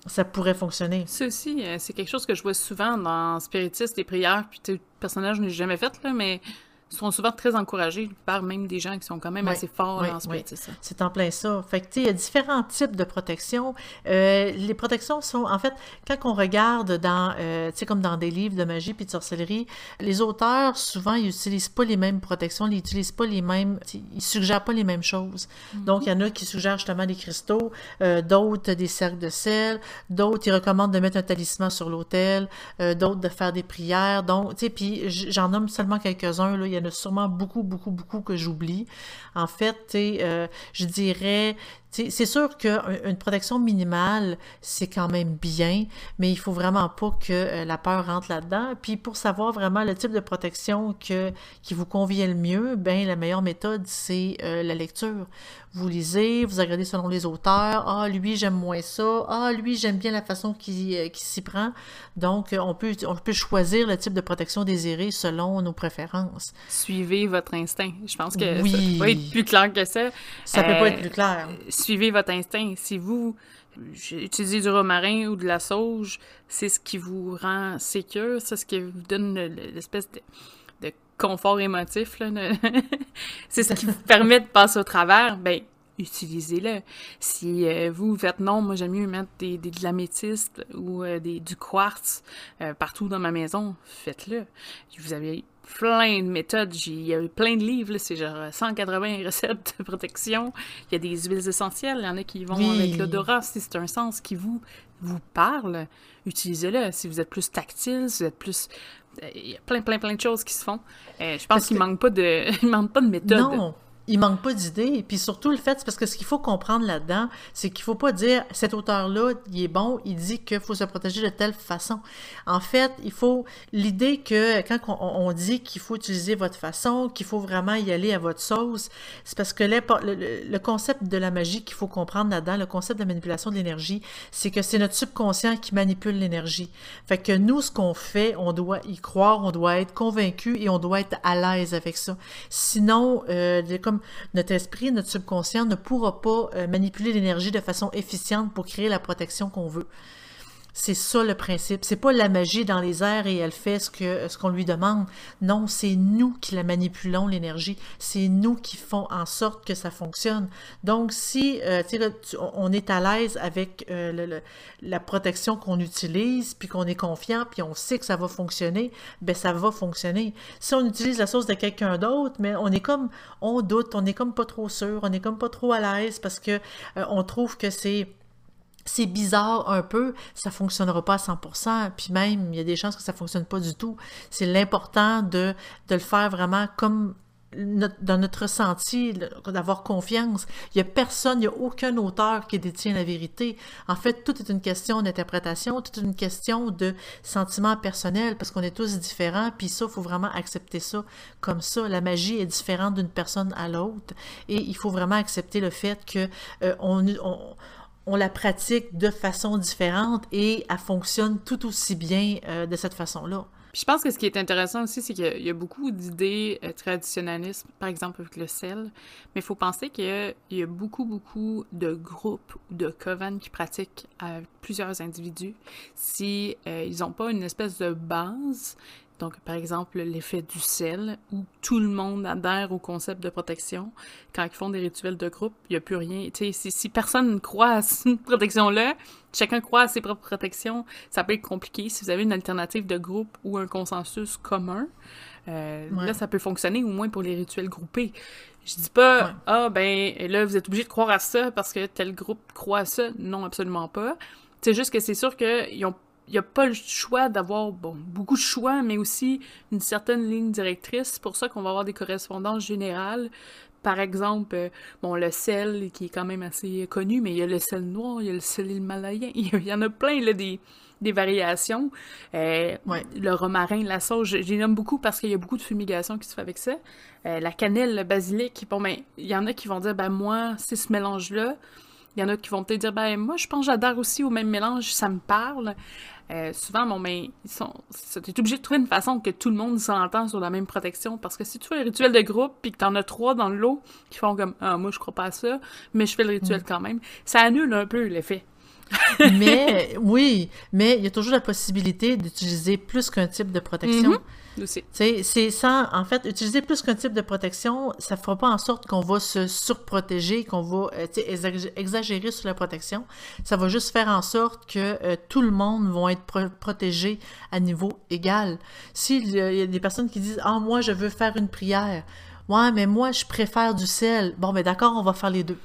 ça pourrait fonctionner. Euh, c'est quelque chose que je vois souvent dans Spiritisme, les prières, puis personnellement, je n'ai jamais fait, là, mais sont souvent très encouragés par même des gens qui sont quand même Oui, assez forts oui, dans oui. Spiritisme. C'est en plein ça. Fait que, tu sais, il y a différents types de protections. Euh, les protections sont, en fait, quand on regarde dans, euh, tu sais, comme dans des livres de magie puis de sorcellerie, les auteurs, souvent, ils utilisent pas les mêmes protections, ils utilisent pas les mêmes, ils suggèrent pas les mêmes choses. Donc, il y en a qui suggèrent justement des cristaux, euh, d'autres des cercles de sel, d'autres, ils recommandent de mettre un talisman sur l'autel, d'autres de faire des prières. Donc, tu sais, puis j'en nomme seulement quelques-uns, là. Il y en a sûrement beaucoup, beaucoup, beaucoup que j'oublie. En fait, euh, je dirais, c'est sûr qu'une protection minimale, c'est quand même bien, mais il faut vraiment pas que euh, la peur rentre là-dedans. Puis pour savoir vraiment le type de protection que, qui vous convient le mieux, ben la meilleure méthode, c'est euh, la lecture. Vous lisez, vous regardez selon les auteurs. Ah, lui, j'aime moins ça. Ah, lui, j'aime bien la façon qu'il euh, s'y prend. Donc, on peut, on peut choisir le type de protection désiré selon nos préférences. Suivez votre instinct. Je pense que Oui. ça peut pas être plus clair que ça. Ça peut Euh, pas être plus clair. Suivez votre instinct. Si vous utilisez du romarin ou de la sauge, c'est ce qui vous rend sécure, c'est ce qui vous donne le- le- l'espèce de, confort émotif, c'est ce qui vous permet de passer au travers, ben, utilisez-le. Si euh, vous faites non, moi j'aime mieux mettre des, des de l'améthyste ou euh, des, du quartz euh, partout dans ma maison, faites-le. Vous avez plein de méthodes, il y a plein de livres, c'est genre 180 recettes de protection. Il y a des huiles essentielles, il y en a qui vont avec l'odorat, si c'est un sens qui vous vous parle, utilisez-le. Si vous êtes plus tactile, si vous êtes plus il y a plein, plein, plein de choses qui se font. je pense qu'il manque pas de, il manque pas de méthode. Non il manque pas d'idées. Et puis surtout, le fait, c'est parce que ce qu'il faut comprendre là-dedans, c'est qu'il faut pas dire cet auteur-là, il est bon, il dit qu'il faut se protéger de telle façon. En fait, il faut l'idée que quand on, dit qu'il faut utiliser votre façon, qu'il faut vraiment y aller à votre sauce, c'est parce que le, concept de la magie qu'il faut comprendre là-dedans, le concept de la manipulation de l'énergie, c'est que c'est notre subconscient qui manipule l'énergie. Fait que nous, ce qu'on fait, on doit y croire, on doit être convaincu et on doit être à l'aise avec ça. Sinon, euh, comme notre esprit, notre subconscient ne pourra pas euh, manipuler l'énergie de façon efficiente pour créer la protection qu'on veut. C'est ça le principe. C'est pas la magie dans les airs et elle fait ce que ce qu'on lui demande. Non, c'est nous qui la manipulons l'énergie. C'est nous qui font en sorte que ça fonctionne. Donc si euh, on est à l'aise avec euh, la protection qu'on utilise, puis qu'on est confiant, puis on sait que ça va fonctionner, ben ça va fonctionner. Si on utilise la sauce de quelqu'un d'autre, mais on est comme on doute, on est comme pas trop sûr, on est comme pas trop à l'aise parce que euh, on trouve que c'est c'est bizarre un peu, ça fonctionnera pas à 100%, puis même, il y a des chances que ça fonctionne pas du tout. C'est l'important de, de le faire vraiment comme dans notre ressenti, d'avoir confiance. Il y a personne, il n'y a aucun auteur qui détient la vérité. En fait, tout est une question d'interprétation, tout est une question de sentiment personnel, parce qu'on est tous différents, puis ça, il faut vraiment accepter ça comme ça. La magie est différente d'une personne à l'autre, et il faut vraiment accepter le fait que euh, on on la pratique de façon différente et elle fonctionne tout aussi bien euh, de cette façon-là. je pense que ce qui est intéressant aussi, c'est qu'il y, a beaucoup d'idées euh, traditionnalistes, par exemple avec le sel, mais il faut penser qu'il y, a beaucoup, beaucoup de groupes ou de coven qui pratiquent avec plusieurs individus. Si euh, ils n'ont pas une espèce de base, donc, par exemple, l'effet du sel, où tout le monde adhère au concept de protection. Quand ils font des rituels de groupe, il n'y a plus rien. Sais, si, personne ne croit à cette protection-là, chacun croit à ses propres protections, ça peut être compliqué. Si vous avez une alternative de groupe ou un consensus commun, euh, là, ça peut fonctionner, au moins pour les rituels groupés. Je dis pas, ah, ben, là, vous êtes obligé de croire à ça parce que tel groupe croit à ça. Non, absolument pas. C'est juste que c'est sûr qu'ils ont n'y a pas le choix d'avoir, bon, beaucoup de choix, mais aussi une certaine ligne directrice. C'est pour ça qu'on va avoir des correspondances générales. Par exemple, euh, bon, le sel, qui est quand même assez connu, mais il y a le sel noir, il y a le sel himalayen, il y en a plein, là, des, des variations. Euh, le romarin, la sauge, les nomme beaucoup parce qu'il y a beaucoup de fumigation qui se fait avec ça. Euh, la cannelle, le basilic, bon, ben, il y en a qui vont dire, ben, moi, c'est ce mélange-là. Il y en a qui vont peut-être dire, ben, moi, je pense que j'adhère aussi au même mélange, ça me parle. Euh, souvent, bon, ben, ils sont. T'es obligé de trouver une façon que tout le monde s'entend sur la même protection. Parce que si tu fais un rituel de groupe puis que t'en as trois dans le lot qui font comme Ah, moi, je crois pas à ça, mais je fais le rituel mm. quand même, ça annule un peu l'effet. mais oui, mais il y a toujours la possibilité d'utiliser plus qu'un type de protection. Mm-hmm. C'est ça, en fait, utiliser plus qu'un type de protection, ça ne fera pas en sorte qu'on va se surprotéger, qu'on va euh, exagérer sur la protection. Ça va juste faire en sorte que euh, tout le monde va être protégé à niveau égal. S'il y a des personnes qui disent Ah, moi, je veux faire une prière. Ouais, mais moi, je préfère du sel. Bon, mais d'accord, on va faire les deux.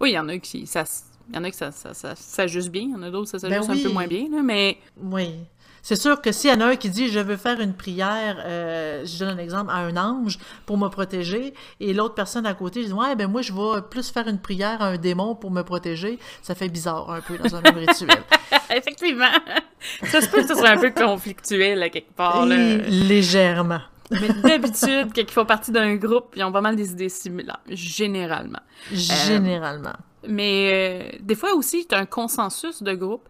Oui, il y en a qui, ça, il y en a ça, ça, ça s'ajuste bien, il y en a d'autres ça s'ajuste ben un peu moins bien, là, mais... Oui. C'est sûr que s'il y en a un qui dit « je veux faire une prière euh, je donne un exemple, à un ange pour me protéger », et l'autre personne à côté dit « ouais, ben moi, je vais plus faire une prière à un démon pour me protéger », ça fait bizarre un peu dans un même rituel. Effectivement. Ça se peut que ce soit un peu conflictuel, à quelque part. Légèrement. Mais d'habitude, quand ils font partie d'un groupe, ils ont pas mal des idées similaires, généralement. Généralement. Mais euh, des fois aussi, tu as un consensus de groupe.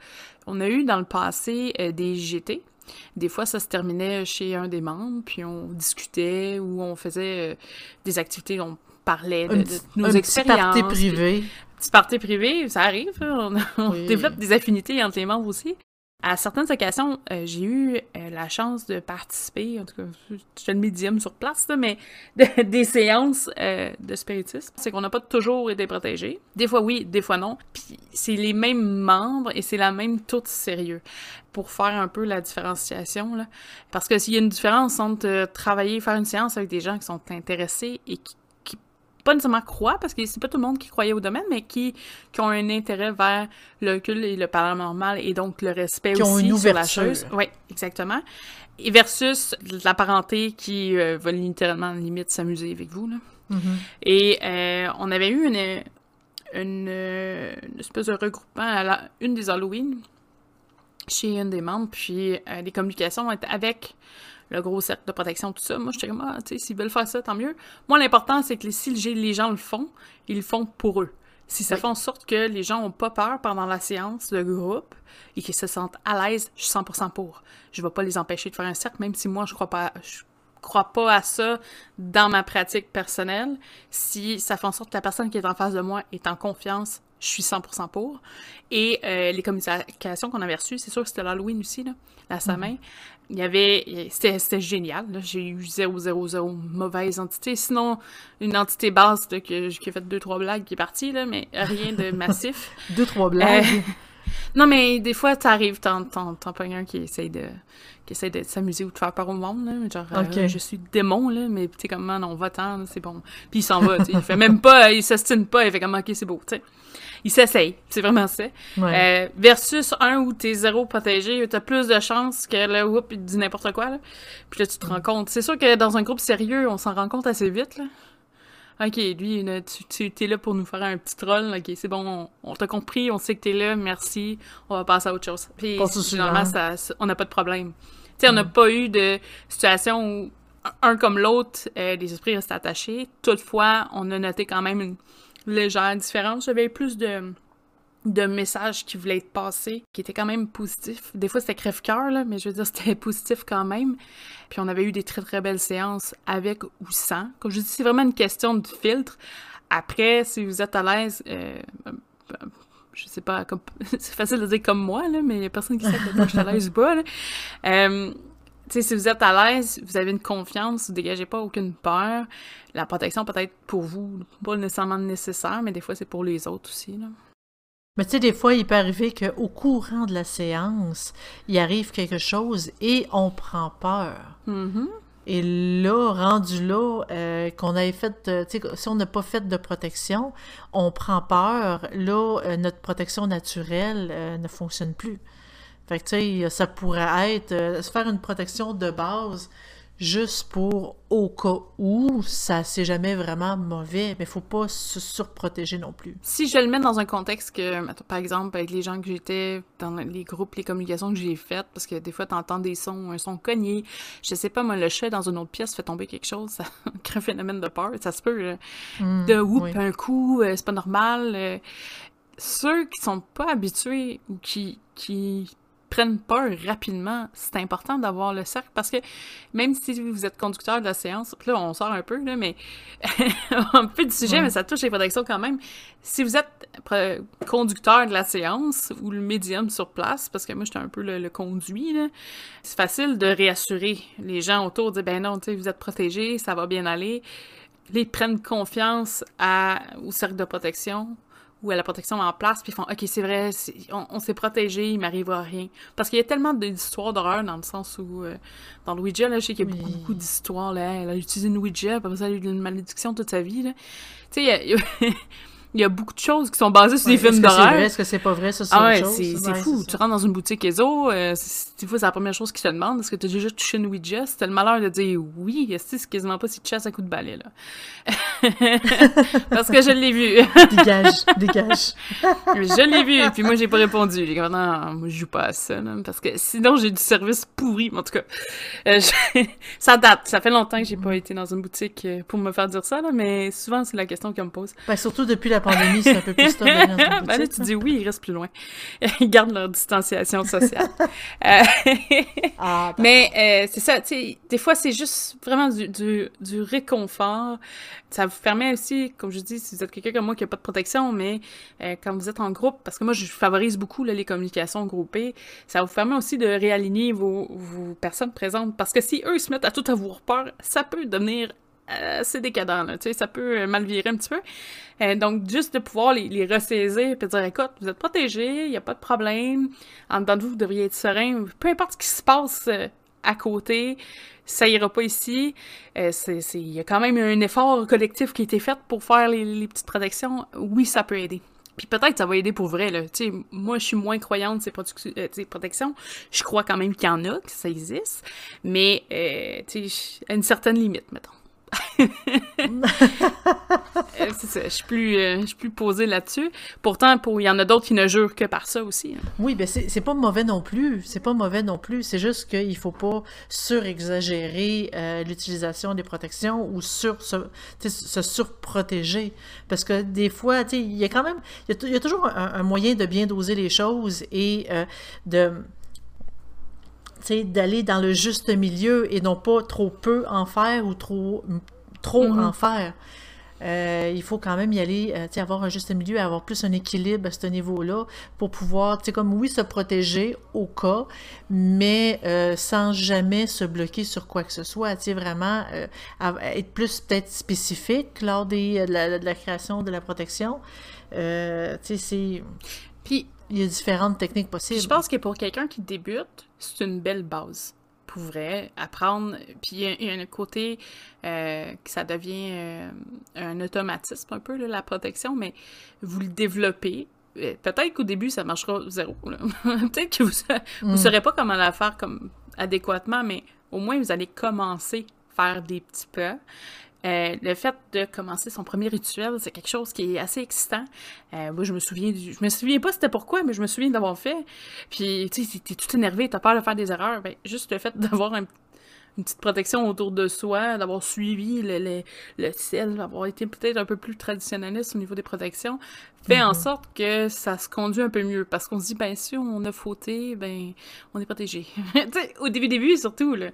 On a eu dans le passé euh, des GT. Des fois, ça se terminait chez un des membres, puis on discutait ou on faisait euh, des activités, on parlait de, nos expériences. Petit party privé. Petit party privé, ça arrive. Hein. On, développe des affinités entre les membres aussi. À certaines occasions, euh, j'ai eu euh, la chance de participer, en tout cas, je le médium sur place, mais de- des séances euh, de spiritisme. C'est qu'on n'a pas toujours été protégés. Des fois oui, des fois non. Puis c'est les mêmes membres et c'est la même tour de sérieux pour faire un peu la différenciation. Parce que s'il y a une différence entre travailler, faire une séance avec des gens qui sont intéressés et qui pas nécessairement croient, parce que c'est pas tout le monde qui croyait au domaine, mais qui, qui ont un intérêt vers l'occulte et le paranormal et donc le respect Qui ont aussi une sur la chose. Oui, exactement. Et versus la parenté qui euh, va littéralement limite s'amuser avec vous. Là. Mhm. Et euh, on avait eu une, une, une espèce de regroupement à la, une des Halloween chez une des membres, puis euh, les communications étaient avec le gros cercle de protection, tout ça. Moi, j'étais comme, ah, tu sais, s'ils veulent faire ça, tant mieux. Moi, l'important, c'est que si les- gens le font, ils le font pour eux. Si ça Oui. fait en sorte que les gens ont pas peur pendant la séance de groupe et qu'ils se sentent à l'aise, je suis 100% pour. Je vais pas les empêcher de faire un cercle, même si moi, je crois pas, je crois pas à ça dans ma pratique personnelle. Si ça fait en sorte que la personne qui est en face de moi est en confiance, je suis 100% pour. Et euh, les communications qu'on avait reçues, c'est sûr que c'était l'Halloween aussi, là, la Samin. Il y avait... C'était c'était génial, là. J'ai eu 0, 0, 0 mauvaise entité. Sinon, une entité basse là, que, qui a fait deux, trois blagues qui est partie, là, mais rien de massif. Deux, trois blagues. Euh, non, mais des fois, t'arrives, t'en, t'en, pognes un qui essaye de, qui essaye de s'amuser ou de faire peur au monde, là. Genre, euh, Ok. je suis démon, là, mais tu sais, comme, non, va-t'en, là, c'est bon. Puis il s'en va, tu sais. Il fait même pas, il s'estime pas, il fait comme, ok, c'est beau, tu sais. Il s'essaye, c'est vraiment ça. Ouais. Euh, versus un où t'es zéro protégé, t'as plus de chances que là, whoop, il dit n'importe quoi, là. Puis là, tu te rends compte. C'est sûr que dans un groupe sérieux, on s'en rend compte assez vite, là. Ok, lui, tu, tu t'es là pour nous faire un petit troll. Ok, c'est bon, on, on t'a compris, on sait que t'es là, merci, on va passer à autre chose. Puis généralement, suivant. ça, ça- on n'a pas de problème. Tu sais, on n'a pas eu de situation où un comme l'autre, euh, les esprits restent attachés. Toutefois, on a noté quand même une légère différence. J'avais plus de de messages qui voulaient être passés, qui étaient quand même positifs. Des fois, c'était crève-cœur, là, mais je veux dire, c'était positif quand même. Puis on avait eu des très, très belles séances avec ou sans. Comme je dis, c'est vraiment une question de filtre. Après, si vous êtes à l'aise, euh, je sais pas, c'est facile de dire comme moi, là, mais il y a personne qui sait que je suis à l'aise ou pas. là. Euh, sais, si vous êtes à l'aise, vous avez une confiance, vous dégagez pas aucune peur. La protection peut-être pour vous, pas nécessairement nécessaire, mais des fois c'est pour les autres aussi. Là. Mais tu sais, des fois, il peut arriver qu'au courant de la séance, il arrive quelque chose et on prend peur. Mhm. Et là, rendu là, euh, qu'on avait fait, euh, si on n'a pas fait de protection, on prend peur. Là, euh, notre protection naturelle euh, ne fonctionne plus. Fait que, tu sais, ça pourrait être euh, se faire une protection de base juste pour au cas où ça c'est jamais vraiment mauvais, mais faut pas se surprotéger non plus. Si je le mets dans un contexte que, par exemple, avec les gens que j'étais, dans les groupes, les communications que j'ai faites, parce que des fois, t'entends des sons, un son cogné, je sais pas, moi, le chat dans une autre pièce fait tomber quelque chose, ça crée un phénomène de peur, ça se peut, là. Mm, de whoop oui. un coup, euh, c'est pas normal. euh. ceux qui sont pas habitués ou qui, qui prennent peur rapidement, c'est important d'avoir le cercle parce que même si vous êtes conducteur de la séance, là on sort un peu là, mais un peu du sujet, Ouais. mais ça touche les protections quand même. Si vous êtes conducteur de la séance ou le médium sur place, parce que moi j'étais un peu le, le conduit, c'est facile de réassurer les gens autour, de dire ben non, tu sais, vous êtes protégés, ça va bien aller. Ils prennent confiance à, au cercle de protection ou à la protection en place, puis ils font OK, c'est vrai, on, on s'est protégé, il m'arrivera rien. Parce qu'il y a tellement d'histoires d'horreur dans le sens où, euh, dans le Ouija, là, je sais qu'il y a Oui. beaucoup, beaucoup d'histoires. Là, elle a utilisé une Ouija, après ça, elle a eu une malédiction toute sa vie. là. Tu sais, il y a- beaucoup de choses qui sont basées sur Ouais, des films Est-ce que c'est d'horreur. vrai? Est-ce que c'est pas vrai? Ça, c'est Ah ouais, c'est c'est Ouais, fou. c'est Tu rentres dans une boutique ESO, euh, des fois, c'est la première chose qu'ils te demandent. Est-ce que tu as déjà touché une Ouija? Si t'as le malheur de dire oui, est-ce que c'est quasiment pas si tu chasses à coup de balai, là? Parce que je l'ai vu. Dégage, dégage. je l'ai vu, puis moi, j'ai pas répondu. J'ai dit, non, moi, je joue pas à ça, là, parce que sinon, j'ai du service pourri. En tout cas, euh, je- ça date. Ça fait longtemps que j'ai pas été dans une boutique euh, pour me faire dire ça, là, mais souvent, c'est la question qu'on me pose. Ben, surtout depuis la la pandémie, c'est un peu plus stable. ben là, tu dis oui, ils restent plus loin. Ils gardent leur distanciation sociale. Euh, ah, mais euh, c'est ça, tu sais, des fois, c'est juste vraiment du, du, du, réconfort. Ça vous permet aussi, comme je dis, si vous êtes quelqu'un comme moi qui n'a pas de protection, mais euh, quand vous êtes en groupe, parce que moi, je favorise beaucoup là, les communications groupées, ça vous permet aussi de réaligner vos, vos personnes présentes. Parce que si eux se mettent à tout avoir peur, ça peut devenir assez décadent, là, tu sais, ça peut mal virer un petit peu. Euh, donc, juste de pouvoir les, les ressaisir et dire, écoute, vous êtes protégés, il n'y a pas de problème, en dedans de vous, vous devriez être serein, peu importe ce qui se passe euh, à côté, ça ira pas ici. Euh, il y a quand même un effort collectif qui a été fait pour faire les, les petites protections. Oui, ça peut aider. Puis peut-être ça va aider pour vrai, là. Tu sais, moi, je suis moins croyante de ces, euh, protections. Je crois quand même qu'il y en a, que ça existe. Mais, euh, tu sais, à une certaine limite, mettons. Euh, je suis plus, euh, suis plus posée là-dessus. Pourtant, pour, il y en a d'autres qui ne jurent que par ça aussi. Hein. Oui, ben c'est pas mauvais non plus. C'est pas mauvais non plus. C'est juste qu'il faut pas surexagérer euh, l'utilisation des protections ou sur se, surprotéger. Parce que des fois, il y a quand même, il y, a toujours un, moyen de bien doser les choses et de d'aller dans le juste milieu et non pas trop peu en faire ou trop, trop mm-hmm. en faire. Euh, il faut quand même y aller, euh, avoir un juste milieu, avoir plus un équilibre à ce niveau-là pour pouvoir, tu comme oui, se protéger au cas, mais euh, sans jamais se bloquer sur quoi que ce soit, tu vraiment être plus peut-être spécifique lors des, de, la, création de la protection. tu sais, c'est... Puis, il y a différentes techniques possibles. Je pense que pour quelqu'un qui débute, c'est une belle base pour vrai, apprendre. Puis il y, a un côté euh, que ça devient euh, un automatisme un peu, la protection, mais vous le développez. Euh, peut-être qu'au début, ça marchera zéro. Peut-être que vous ne mm. saurez pas comment la faire comme adéquatement, mais au moins, vous allez commencer à faire des petits pas. Euh, le fait de commencer son premier rituel, c'est quelque chose qui est assez excitant. Euh, moi, je me souviens du... Je me souviens pas c'était pourquoi, mais je me souviens d'avoir fait. Puis, tu sais, t'es tout énervé, t'as peur de faire des erreurs. Ben, juste le fait d'avoir une petite protection autour de soi, d'avoir suivi le, le, le ciel, d'avoir été peut-être un peu plus traditionnaliste au niveau des protections, fait en mm-hmm. sorte que ça se conduit un peu mieux. Parce qu'on se dit, ben, si on a fauté, ben, on est protégé. au début, début, surtout, là.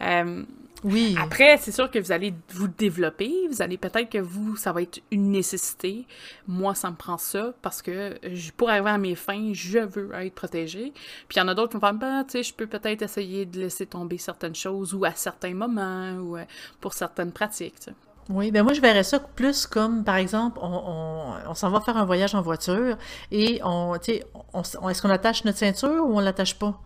Euh, oui. Après, c'est sûr que vous allez vous développer, vous allez peut-être que vous, ça va être une nécessité. Moi, ça me prend ça parce que pour arriver à mes fins, je veux être protégée. Puis il y en a d'autres qui vont faire, ben, tu sais, je peux peut-être essayer de laisser tomber certaines choses ou à certains moments ou euh, pour certaines pratiques. Oui, ben moi je verrais ça plus comme, par exemple, on, on, s'en va faire un voyage en voiture et on, on, on est-ce qu'on attache notre ceinture ou on l'attache pas?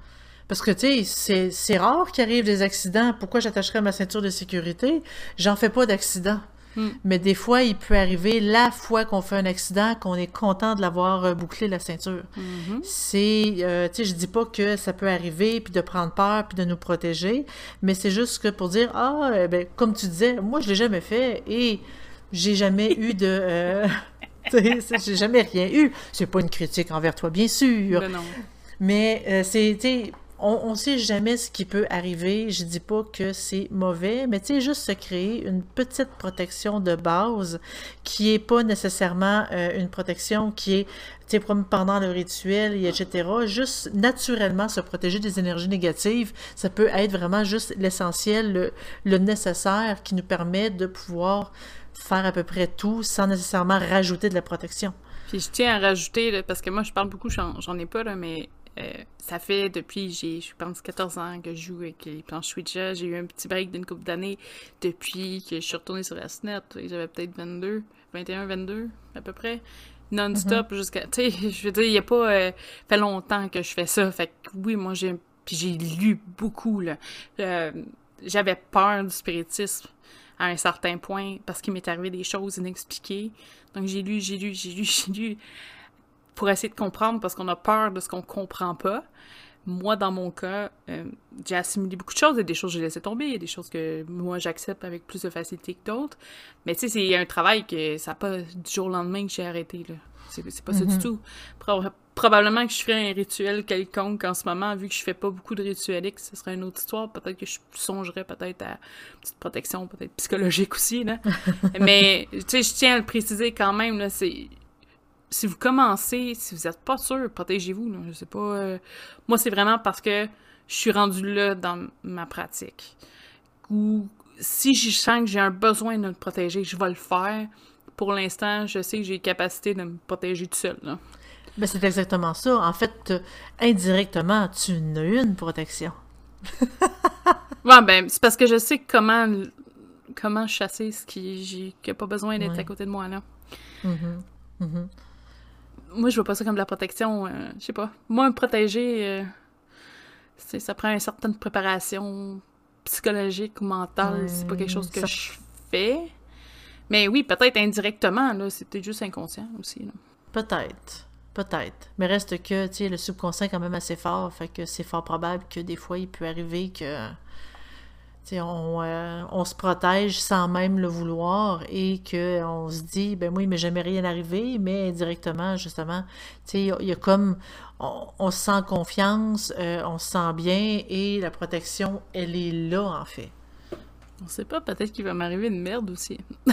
Parce que, tu sais, c'est rare qu'il arrive des accidents. Pourquoi j'attacherais ma ceinture de sécurité? J'en fais pas d'accident. Hmm. Mais des fois, il peut arriver la fois qu'on fait un accident qu'on est content de l'avoir euh, bouclé la ceinture. Mm-hmm. C'est, euh, tu sais, je dis pas que ça peut arriver puis de prendre peur puis de nous protéger, mais c'est juste que pour dire ah, eh ben, comme tu disais, moi je l'ai jamais fait et j'ai jamais eu de euh, j'ai jamais rien eu. C'est pas une critique envers toi, bien sûr. Ben non. Mais c'est, tu on ne sait jamais ce qui peut arriver. Je dis pas que c'est mauvais, mais tu sais, juste se créer une petite protection de base qui est pas nécessairement euh, une protection qui est pendant le rituel, et etc. Juste naturellement se protéger des énergies négatives, ça peut être vraiment juste l'essentiel, le, nécessaire qui nous permet de pouvoir faire à peu près tout sans nécessairement rajouter de la protection. Puis je tiens à rajouter, parce que moi je parle beaucoup, j'en ai pas, là, mais euh, ça fait depuis, j'ai, je pense, 14 ans que je joue avec les planches Ouija. J'ai eu un petit break d'une couple d'années depuis que je suis retournée sur SNET. J'avais peut-être 22, 21, 22 à peu près. Non-stop mhm. jusqu'à. Tu sais, je veux dire, il n'y a pas. Euh, fait longtemps que je fais ça. Fait que oui, moi, j'ai. Puis j'ai lu beaucoup, là. Euh, j'avais peur du spiritisme à un certain point parce qu'il m'est arrivé des choses inexpliquées. Donc j'ai lu, j'ai lu, j'ai lu, j'ai lu pour essayer de comprendre parce qu'on a peur de ce qu'on comprend pas. Moi, dans mon cas, euh, j'ai assimilé beaucoup de choses. Il y a des choses que j'ai laissé tomber, il y a des choses que moi j'accepte avec plus de facilité que d'autres. Mais tu sais, c'est un travail que ça n'a pas du jour au lendemain que j'ai arrêté. Là. C'est, pas ça du mhm. tout. probablement que je ferais un rituel quelconque en ce moment, vu que je fais pas beaucoup de rituels X, ce serait une autre histoire. Peut-être que je songerais peut-être à une petite protection, peut-être psychologique aussi. Là. Mais tu sais, je tiens à le préciser quand même, là, c'est si vous commencez, si vous n'êtes pas sûr, protégez-vous. Je sais pas. euh, moi, c'est vraiment parce que je suis rendue là dans ma pratique. Ou si je sens que j'ai un besoin de me protéger, je vais le faire. Pour l'instant, je sais que j'ai capacité de me protéger tout seul. Ben, c'est exactement ça. En fait, euh, indirectement, tu n'as une protection. Ouais, ben, c'est parce que je sais comment, comment chasser ce qui j'ai pas besoin d'être Ouais. à côté de moi, là. Mhm. Mhm. Moi, je vois pas ça comme de la protection. euh, je sais pas. Moi, me protéger, euh, c'est- ça prend une certaine préparation psychologique ou mentale. c'est pas quelque chose que ça- je fais. Mais oui, peut-être indirectement, là. C'est peut-être juste inconscient aussi. Peut-être. Peut-être. Mais reste que, tu sais, le subconscient est quand même assez fort, fait que c'est fort probable que des fois, il peut arriver que, on, euh, on se protège sans même le vouloir et que on se dit, ben oui, mais jamais rien arrivé, mais indirectement, justement, il y a- comme, on, on se sent confiance, euh, on se sent bien et la protection, elle est là, en fait. On sait pas, peut-être qu'il va m'arriver une merde aussi.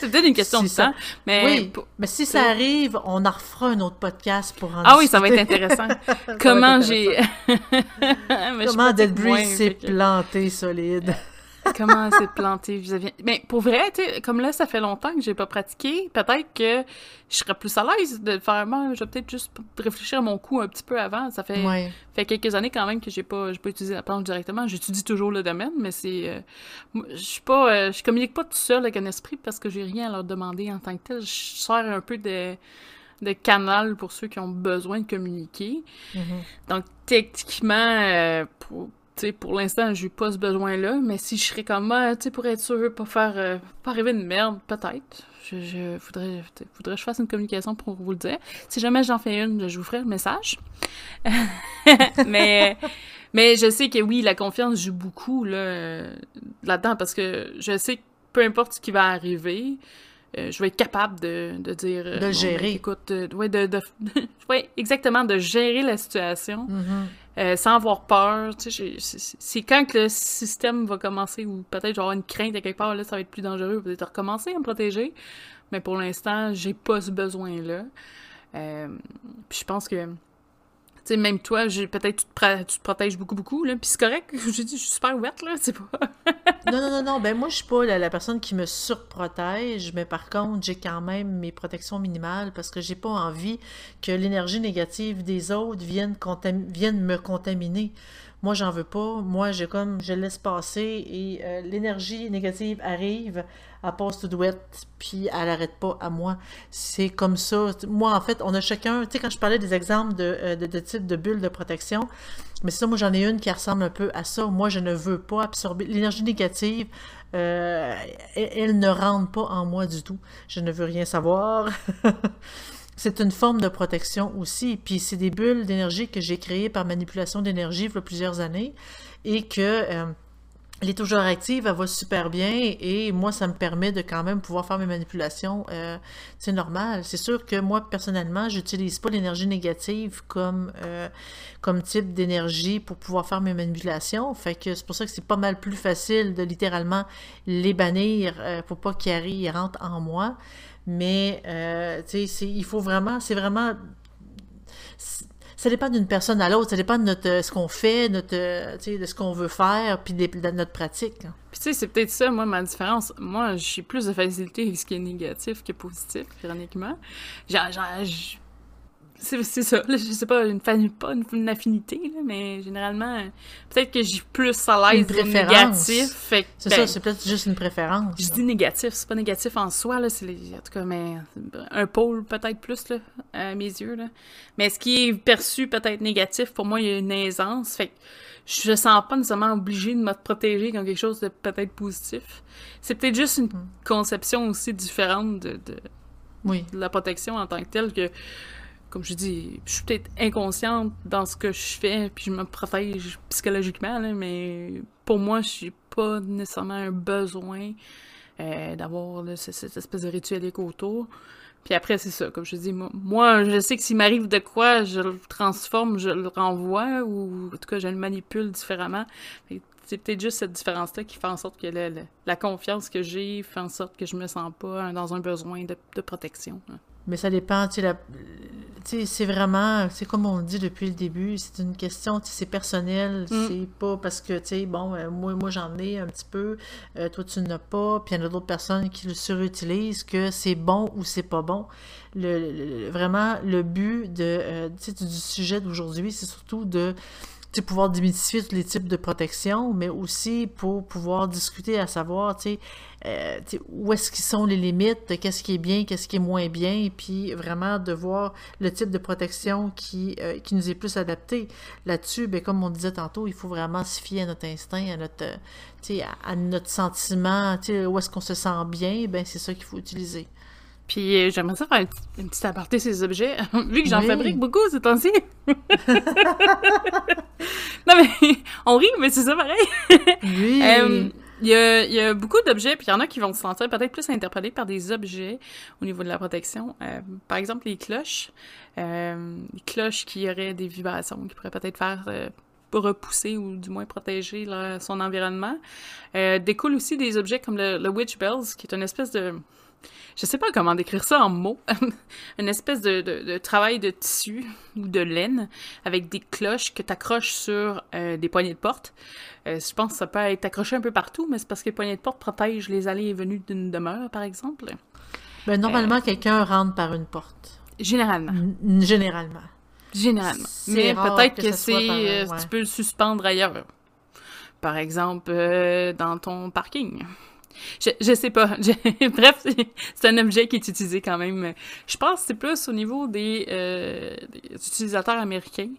c'est peut-être une question Si de ça- temps. Mais oui, pour- mais si ça arrive, on en refera un autre podcast pour en Ah oui, ça va être intéressant. Comment j'ai. Comment Dead s'est planté solide? Comment elle s'est plantée vis-à-vis. Mais pour vrai, tu sais, comme là, ça fait longtemps que j'ai pas pratiqué, peut-être que je serais plus à l'aise de faire. Moi, je vais peut-être juste réfléchir à mon coup un petit peu avant. Ça fait, Ouais. fait quelques années quand même que j'ai pas, j'ai pas utilisé la planche directement. J'étudie toujours le domaine, mais c'est. euh, je suis pas. euh, je communique pas tout seul avec un esprit parce que j'ai rien à leur demander en tant que tel. Je sers un peu de de canal pour ceux qui ont besoin de communiquer. Mhm. Donc, techniquement, euh, pour, tu sais, pour l'instant, j'ai pas ce besoin-là, mais si je serais comme moi, sais, pour être sûr, pas faire, euh, pas arriver une merde, peut-être. Je, je voudrais, voudrais que je fasse une communication pour vous le dire. Si jamais j'en fais une, je vous ferai le message. mais, mais je sais que oui, la confiance joue beaucoup là, euh, là-dedans parce que je sais que peu importe ce qui va arriver, euh, je vais être capable de, de dire. euh, De bon, gérer. ben, écoute, ouais, de, de, ouais, exactement, de gérer la situation Mhm. Euh, sans avoir peur. C'est- quand que le système va commencer ou peut-être j'aurai une crainte à quelque part, là, ça va être plus dangereux, peut-être recommencer à me protéger. Mais pour l'instant, j'ai pas ce besoin-là. Euh, puis je pense que, sais, même toi, peut-être tu, te tu te protèges beaucoup, beaucoup, là. Puis c'est correct, j'ai dit, je suis super ouverte, là, c'est pas... Non, non, non, non. Ben, moi, je suis pas la, personne qui me surprotège, mais par contre, j'ai quand même mes protections minimales parce que j'ai pas envie que l'énergie négative des autres vienne me contaminer. Moi, j'en veux pas. Moi, j'ai comme, je laisse passer et euh, l'énergie négative arrive, elle passe tout douette, puis elle arrête pas à moi. C'est comme ça. Moi, en fait, on a chacun, tu sais, quand je parlais des exemples de, euh, de, de types de bulles de protection, mais ça, moi, j'en ai une qui ressemble un peu à ça. Moi, je ne veux pas absorber l'énergie négative. euh, elle ne rentre pas en moi du tout. Je ne veux rien savoir. c'est une forme de protection aussi. Puis c'est des bulles d'énergie que j'ai créées par manipulation d'énergie il plusieurs années et que euh, elle est toujours active, elle va super bien et moi, ça me permet de quand même pouvoir faire mes manipulations. euh, c'est normal. C'est sûr que moi, personnellement, j'utilise pas l'énergie négative comme, euh, comme type d'énergie pour pouvoir faire mes manipulations. Fait que c'est pour ça que c'est pas mal plus facile de littéralement les bannir euh, pour pas ils rentrent en moi. Mais, euh, tu sais, il faut vraiment, c'est vraiment ça dépend d'une personne à l'autre, ça dépend de notre, euh, ce qu'on fait, notre, euh, de ce qu'on veut faire, puis de, notre pratique. hein. Puis tu sais, c'est peut-être ça, moi, ma différence. Moi, j'ai plus de facilité avec ce qui est négatif que positif, ironiquement. Genre, genre, c'est ça, là, je sais pas, une, pas une, une affinité, là, mais généralement, euh, peut-être que j'ai plus à l'aise négatif, que, C'est ben, ça, c'est peut-être juste une préférence. Je dis négatif, c'est pas négatif en soi, là, c'est en tout cas, mais un pôle peut-être plus, là, à mes yeux, là. Mais ce qui est perçu peut-être négatif, pour moi, il y a une aisance, fait que je me sens pas nécessairement obligée de me protéger comme quelque chose de peut-être positif. C'est peut-être juste une conception aussi différente de, de, Oui. de la protection en tant que telle que, comme je dis, je suis peut-être inconsciente dans ce que je fais, puis je me protège psychologiquement, mais pour moi, je suis pas nécessairement un besoin euh, d'avoir cette espèce de rituelique autour. Puis après, c'est ça, comme je dis, moi, moi, je sais que s'il m'arrive de quoi, je le transforme, je le renvoie, ou en tout cas, je le manipule différemment. C'est peut-être juste cette différence-là qui fait en sorte que la, confiance que j'ai fait en sorte que je me sens pas dans un besoin de, de protection. hein. Mais ça dépend, tu sais, la- tu sais, c'est vraiment, c'est comme on le dit depuis le début, c'est une question, tu sais, c'est personnel, Mm. c'est pas parce que, tu sais, bon, euh, moi, moi j'en ai un petit peu, euh, toi tu n'as pas, puis il y en a d'autres personnes qui le surutilisent, que c'est bon ou c'est pas bon. Le, le- vraiment, le but de, euh, tu sais, du sujet d'aujourd'hui, c'est surtout de pouvoir démystifier tous les types de protection, mais aussi pour pouvoir discuter à savoir, euh, où est-ce qu'ils sont les limites, qu'est-ce qui est bien, qu'est-ce qui est moins bien, et puis vraiment de voir le type de protection qui, euh, qui nous est plus adapté. Là-dessus, ben, comme on disait tantôt, il faut vraiment se fier à notre instinct, à notre, à, à notre sentiment, où est-ce qu'on se sent bien, ben c'est ça qu'il faut utiliser. Puis euh, j'aimerais ça faire une petite- une petite aparté ces objets, vu que j'en Oui. fabrique beaucoup ces temps-ci. non mais, on rit, mais c'est ça pareil. Oui! Euh, Il y, a, il y a beaucoup d'objets, puis il y en a qui vont se sentir peut-être plus interpellés par des objets au niveau de la protection. Euh, par exemple, les cloches. Euh, les cloches qui auraient des vibrations, qui pourraient peut-être faire euh, repousser ou du moins protéger là, son environnement. Découlent aussi des objets comme le, le Witch Bells, qui est une espèce de... Je sais pas comment décrire ça en mots. une espèce de, de- de travail de tissu ou de laine avec des cloches que tu accroches sur euh, des poignées de porte. Euh, je pense que ça peut être accroché un peu partout, mais c'est parce que les poignées de porte protègent les allées et venues d'une demeure, par exemple. Ben, normalement, quelqu'un rentre par une porte. Généralement. N- Généralement. Généralement. Mais peut-être que c'est. euh, ouais. Tu peux le suspendre ailleurs. Par exemple, euh, dans ton parking. Je, je sais pas. Bref, c'est- un objet qui est utilisé quand même. Je pense que c'est plus au niveau des, euh, utilisateurs américains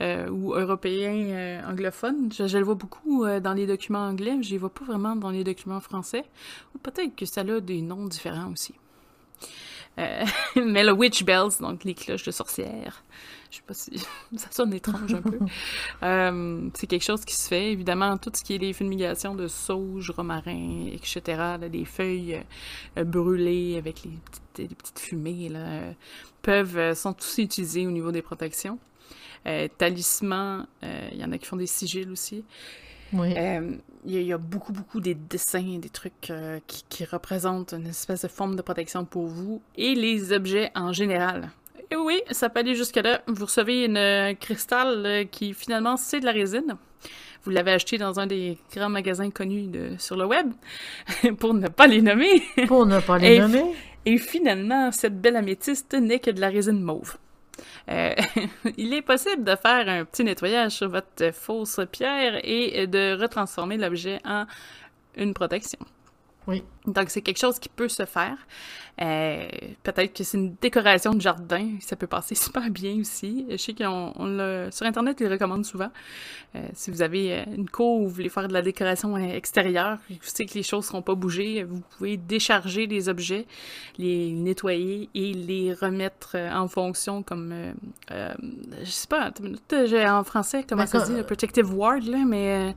euh, ou européens euh, anglophones. Je, le vois beaucoup dans les documents anglais, mais je les vois pas vraiment dans les documents français. Ou peut-être que ça a des noms différents aussi. Mais le Witch Bells, donc les cloches de sorcières, je sais pas si ça sonne étrange un peu. Euh, c'est quelque chose qui se fait, évidemment, tout ce qui est les fumigations de sauge, romarin, etc., là, des feuilles euh, brûlées avec les petites, les petites fumées, là, euh, peuvent, sont aussi utilisées au niveau des protections. Talismans, il y en a qui font des sigils aussi. Oui. Euh, Il y, a- il y a beaucoup, beaucoup des dessins, des trucs euh, qui, qui représentent une espèce de forme de protection pour vous et les objets en général. Et oui, ça peut aller jusque-là. Vous recevez une euh, cristal euh, qui finalement c'est de la résine. Vous l'avez acheté dans un des grands magasins connus de, sur le web, pour ne pas les nommer. Pour ne pas les Et- nommer. Et finalement, cette belle améthyste n'est que de la résine mauve. Euh, il est possible de faire un petit nettoyage sur votre fausse pierre et de retransformer l'objet en une protection. Oui. Donc, c'est quelque chose qui peut se faire. Euh, Peut-être que c'est une décoration de jardin, ça peut passer super bien aussi. Je sais qu'on on l'a- sur Internet, ils le recommandent souvent. Euh, si vous avez euh, une cour où vous voulez faire de la décoration extérieure, vous savez que les choses ne seront pas bougées, vous pouvez décharger les objets, les nettoyer et les remettre en fonction comme... euh, je sais pas, en français, comment Ben, ça se dit, le protective ward, là, mais...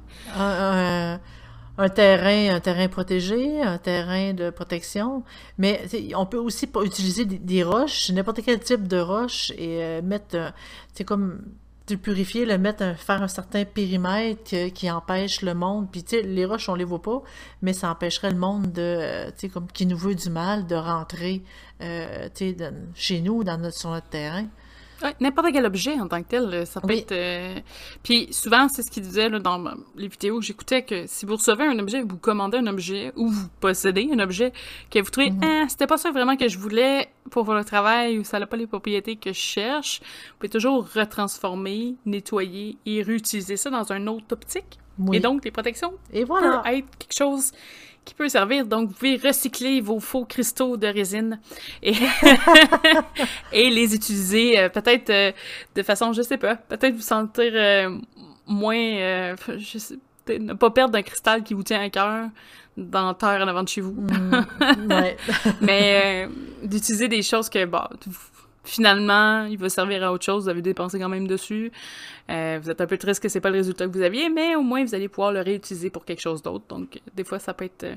un, terrain, un terrain protégé, un terrain de protection. Mais on peut aussi utiliser des, roches, n'importe quel type de roche, et euh, mettre, c'est comme le purifier, le mettre, un- faire un certain périmètre qui empêche le monde. Puis tu les roches, on les voit pas, mais ça empêcherait le monde de, euh, tu comme qui nous veut du mal, de rentrer, euh, tu chez nous, dans notre, sur notre terrain. N'importe quel objet en tant que tel, euh, ça peut Oui. être... euh, Puis souvent, c'est ce qu'il disait là, dans les vidéos que j'écoutais, que si vous recevez un objet, vous commandez un objet, ou vous possédez un objet, que vous trouvez Mhm. Ah, c'était pas ça vraiment que je voulais pour le travail, ou ça n'a pas les propriétés que je cherche », vous pouvez toujours retransformer, nettoyer et réutiliser ça dans un autre optique. Oui. Et donc, les protections Et voilà. peut être quelque chose qui peut servir. Donc, vous pouvez recycler vos faux cristaux de résine et, et les utiliser euh, peut-être euh, de façon, je sais pas, peut-être vous sentir euh, moins, euh, je sais, ne pas perdre un cristal qui vous tient à cœur dans terre en avant de chez vous. Mm. Mais euh, d'utiliser des choses que, bah, finalement, il va servir à autre chose, vous avez dépensé quand même dessus. Euh, vous êtes un peu triste que c'est pas le résultat que vous aviez, mais au moins vous allez pouvoir le réutiliser pour quelque chose d'autre. Donc, des fois, ça peut être euh,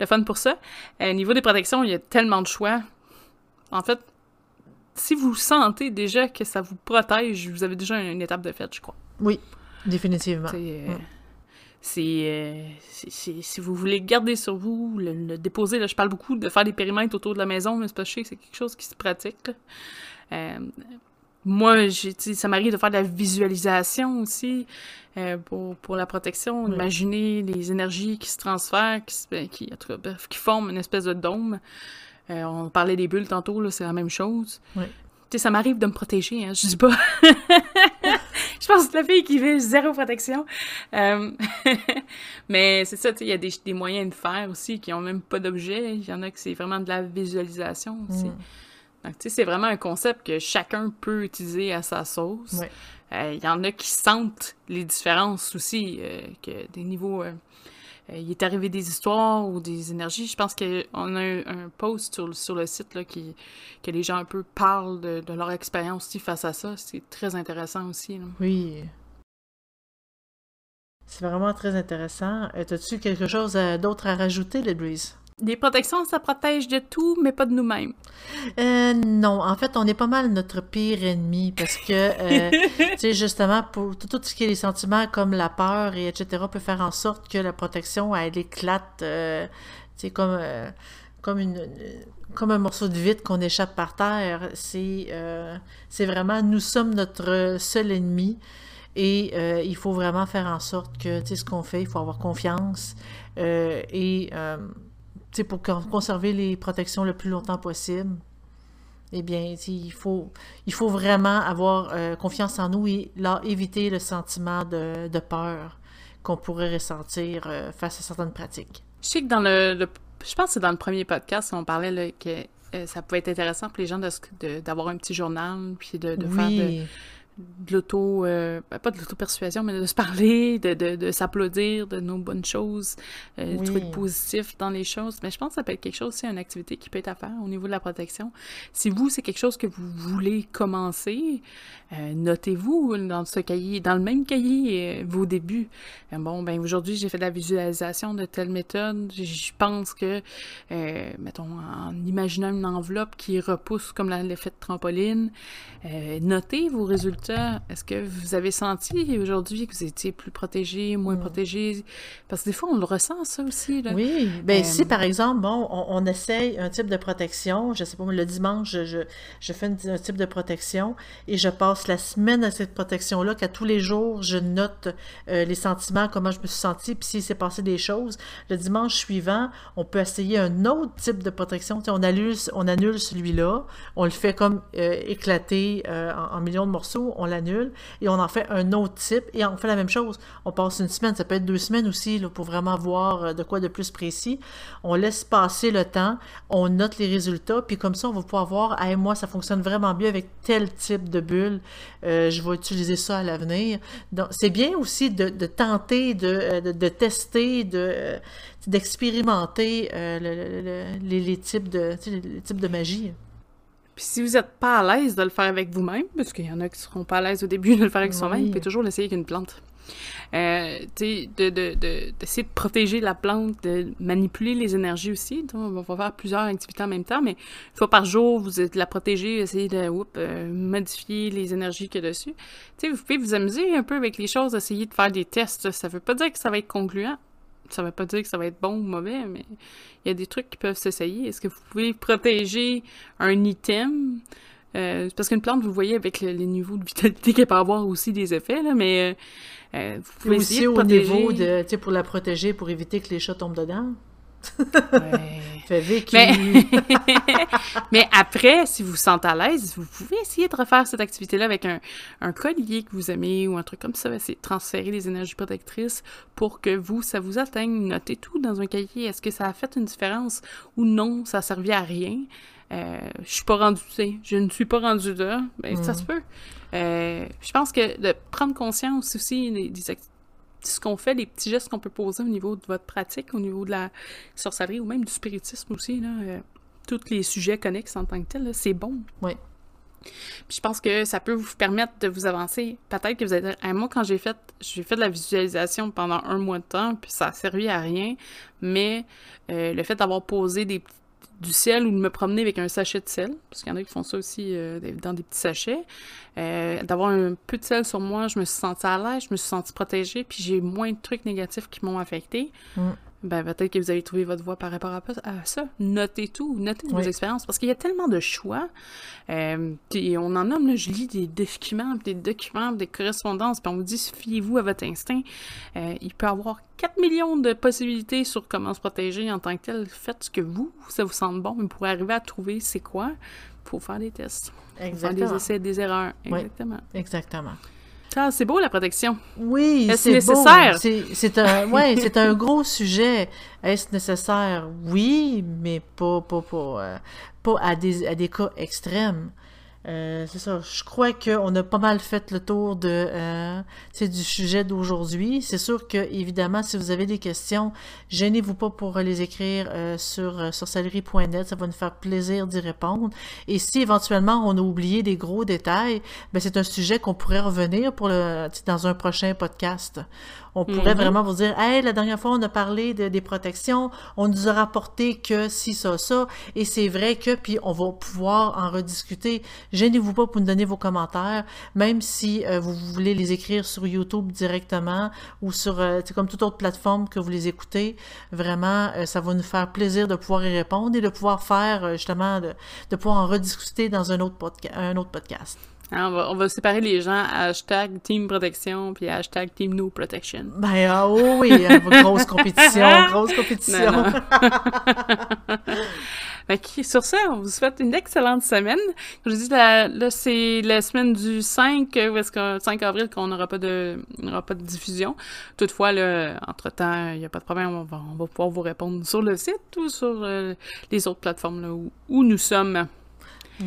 le fun pour ça. Euh, niveau des protections, il y a tellement de choix. En fait, si vous sentez déjà que ça vous protège, vous avez déjà une étape de fait, je crois. Oui, définitivement. C'est, Mm. C'est, si vous voulez garder sur vous, le, déposer, là, je parle beaucoup de faire des périmètres autour de la maison, mais c'est pas c'est quelque chose qui se pratique. moi, ça m'arrive de faire de la visualisation aussi pour, pour la protection, imaginer les énergies qui se transfèrent, qui, ben, qui, qui forment une espèce de dôme. on parlait des bulles tantôt, là, c'est la même chose. Oui sais, ça m'arrive de me protéger, hein, je dis pas. je pense que la fille qui veut zéro protection. Euh, mais c'est ça, tu sais, il y a des, des, moyens de faire aussi qui ont même pas d'objet. Il y en a que c'est vraiment de la visualisation aussi. Mm. Donc, tu sais, c'est vraiment un concept que chacun peut utiliser à sa sauce. Euh, il y en a qui sentent les différences aussi, euh, que des niveaux il est arrivé des histoires ou des énergies. Je pense qu'on a un, post sur, sur, le site là, qui, que les gens un peu parlent de, leur expérience aussi face à ça. C'est très intéressant aussi. Oui. C'est vraiment très intéressant. Euh, as-tu quelque chose euh, d'autre à rajouter, Ledbreeze? Des protections, ça protège de tout, mais pas de nous-mêmes. Euh, non, en fait, on est pas mal notre pire ennemi parce que, euh, tu sais, justement, pour tout, ce qui est les sentiments comme la peur et etc., peut faire en sorte que la protection, elle éclate, euh, tu sais, comme, comme, une, comme un morceau de vitre qu'on échappe par terre. C'est, c'est vraiment, nous sommes notre seul ennemi. Et il faut vraiment faire en sorte que, tu sais, ce qu'on fait, il faut avoir confiance. et pour conserver les protections le plus longtemps possible, eh bien, il faut, il faut vraiment avoir euh, confiance en nous et là, éviter le sentiment de, peur qu'on pourrait ressentir euh, face à certaines pratiques. Je sais que dans le, je pense que c'est dans le premier podcast, on parlait que euh, ça pouvait être intéressant pour les gens d'avoir un petit journal, puis de, faire de, l'auto, euh, ben, pas de l'auto-persuasion, mais de se parler, de, de, de s'applaudir de nos bonnes choses, euh, oui. trucs positifs dans les choses. Mais je pense que ça peut être quelque chose, c'est une activité qui peut être à faire au niveau de la protection. Si vous, c'est quelque chose que vous voulez commencer, euh, notez-vous dans ce cahier, dans le même cahier, euh, vos débuts. Bon, ben aujourd'hui, j'ai fait de la visualisation de telle méthode. Je pense que, mettons, en imaginant une enveloppe qui repousse comme l'effet de trampoline, notez vos résultats est-ce que vous avez senti aujourd'hui que vous étiez plus protégé, moins hmm. protégé? Parce que des fois, on le ressent, ça aussi. Là. Oui. Bien, si, euh, par exemple, bon, on, essaye un type de protection, je sais pas, le dimanche, je, je, fais un type de protection et je passe la semaine à cette protection-là, qu'à tous les jours, je note euh, les sentiments, comment je me suis senti, puis s'il s'est passé des choses. Le dimanche suivant, on peut essayer un autre type de protection. on annule, on annule celui-là, on le fait comme euh, éclater en, en millions de morceaux, on l'annule et on en fait un autre type et on fait la même chose. On passe une semaine, ça peut être deux semaines aussi pour vraiment voir euh, de quoi de plus précis. On laisse passer le temps, on note les résultats, puis comme ça, on va pouvoir voir, hey, moi, ça fonctionne vraiment bien avec tel type de bulle, euh, je vais utiliser ça à l'avenir. Donc, c'est bien aussi de, tenter, de, tester, de d'expérimenter les, les, types de, les types de magie. Puis si vous n'êtes pas à l'aise de le faire avec vous-même, parce qu'il y en a qui seront pas à l'aise au début de le faire avec soi-même, vous pouvez toujours l'essayer avec une plante. Euh, tu sais, d'essayer de, de, de, protéger la plante, de manipuler les énergies aussi. on va faire plusieurs activités en même temps, mais une fois par jour, vous êtes la protéger, essayer de euh, modifier les énergies qu'il y a dessus. Tu sais, vous pouvez vous amuser un peu avec les choses, essayer de faire des tests. Ça veut pas dire que ça va être concluant, ça veut pas dire que ça va être bon ou mauvais, mais il y a des trucs qui peuvent s'essayer. Est-ce que vous pouvez protéger un item? Euh, parce qu'une plante, vous voyez avec les niveaux de vitalité qu'elle peut avoir aussi des effets, là, mais euh, euh, vous pouvez aussi au niveau de, tu sais, pour la protéger, pour éviter que les chats tombent dedans. Mais... après, si vous vous sentez à l'aise, vous pouvez essayer de refaire cette activité-là avec un, un, collier que vous aimez ou un truc comme ça. De transférer les énergies protectrices pour que vous, ça vous atteigne. Notez tout dans un cahier. Est-ce que ça a fait une différence ou non? Ça a servi à rien. Euh, je suis pas rendu, je ne suis pas rendu là. Ben, ça se mm. peut. Euh, je pense que de prendre conscience aussi des, des, ce qu'on fait, les petits gestes qu'on peut poser au niveau de votre pratique, au niveau de la sorcellerie ou même du spiritisme aussi, là, euh, tous les sujets connexes en tant que tels, c'est bon. Oui. Puis je pense que ça peut vous permettre de vous avancer. Peut-être que vous êtes... moi, quand j'ai fait j'ai fait de la visualisation pendant un mois de temps, puis ça a servi à rien, mais euh, le fait d'avoir posé des du sel ou de me promener avec un sachet de sel, parce qu'il y en a qui font ça aussi euh, dans des petits sachets. Euh, d'avoir un peu de sel sur moi, je me suis sentie à l'aise, je me suis sentie protégée, puis j'ai moins de trucs négatifs qui m'ont affecté. Mm. Ben, peut-être que vous allez trouver votre voie par rapport à ça. Notez tout, notez vos expériences, parce qu'il y a tellement de choix. Euh, puis on en nomme, là, je lis des documents, des documents, des correspondances, puis on vous dit, fiez-vous à votre instinct. Euh, il peut y avoir 4 millions de possibilités sur comment se protéger en tant que tel. Faites ce que vous, ça vous semble bon, mais pour arriver à trouver c'est quoi, il faut faire des tests. Exactement. Faire des essais, des erreurs. Exactement. exactement. C'est beau la protection. Oui, c'est nécessaire? C'est un, ouais, c'est un gros sujet. Est-ce nécessaire? Oui, mais pas, pas, pas, euh, pas à, des, à des cas extrêmes. Euh, c'est ça. Je crois qu'on a pas mal fait le tour de euh, du sujet d'aujourd'hui. C'est sûr que, évidemment, si vous avez des questions, gênez-vous pas pour les écrire euh, sur, euh, sur salerie.net. Ça va nous faire plaisir d'y répondre. Et si éventuellement on a oublié des gros détails, ben c'est un sujet qu'on pourrait revenir pour dans un prochain podcast. On pourrait mhm. vraiment vous dire, hey, la dernière fois, on a parlé de, des protections, on nous a rapporté que si, ça, ça, et c'est vrai que, puis on va pouvoir en rediscuter. Gênez-vous pas pour nous donner vos commentaires, même si euh, vous voulez les écrire sur YouTube directement ou sur, euh, comme toute autre plateforme que vous les écoutez. Vraiment, euh, ça va nous faire plaisir de pouvoir y répondre et de pouvoir faire, justement, de, de pouvoir en rediscuter dans un autre, un autre podcast. Hein, on, va, séparer les gens hashtag Team Protection puis hashtag Team No Protection. Ben ah, oh oui, hein, grosse compétition, grosse compétition. sur ça, on vous souhaite une excellente semaine. je dis, là, c'est la semaine du 5, parce que 5 avril qu'on n'aura pas de pas de diffusion. Toutefois, entre-temps, il n'y a pas de problème, on va, on va pouvoir vous répondre sur le site ou sur euh, les autres plateformes là, où, où nous sommes.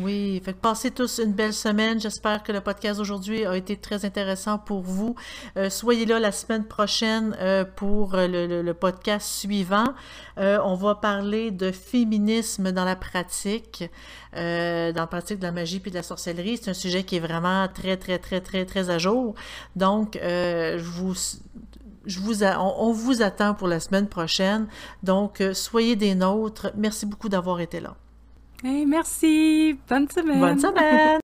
Oui, fait que passez tous une belle semaine. J'espère que le podcast aujourd'hui a été très intéressant pour vous. Euh, soyez là la semaine prochaine euh, pour euh, le, podcast suivant. on va parler de féminisme dans la pratique, dans la pratique de la magie puis de la sorcellerie. C'est un sujet qui est vraiment très, très, très, très, très à jour. Donc, je vous je vous on, vous attend pour la semaine prochaine. Donc, soyez des nôtres. Merci beaucoup d'avoir été là merci. Bonne semaine. Bonne semaine.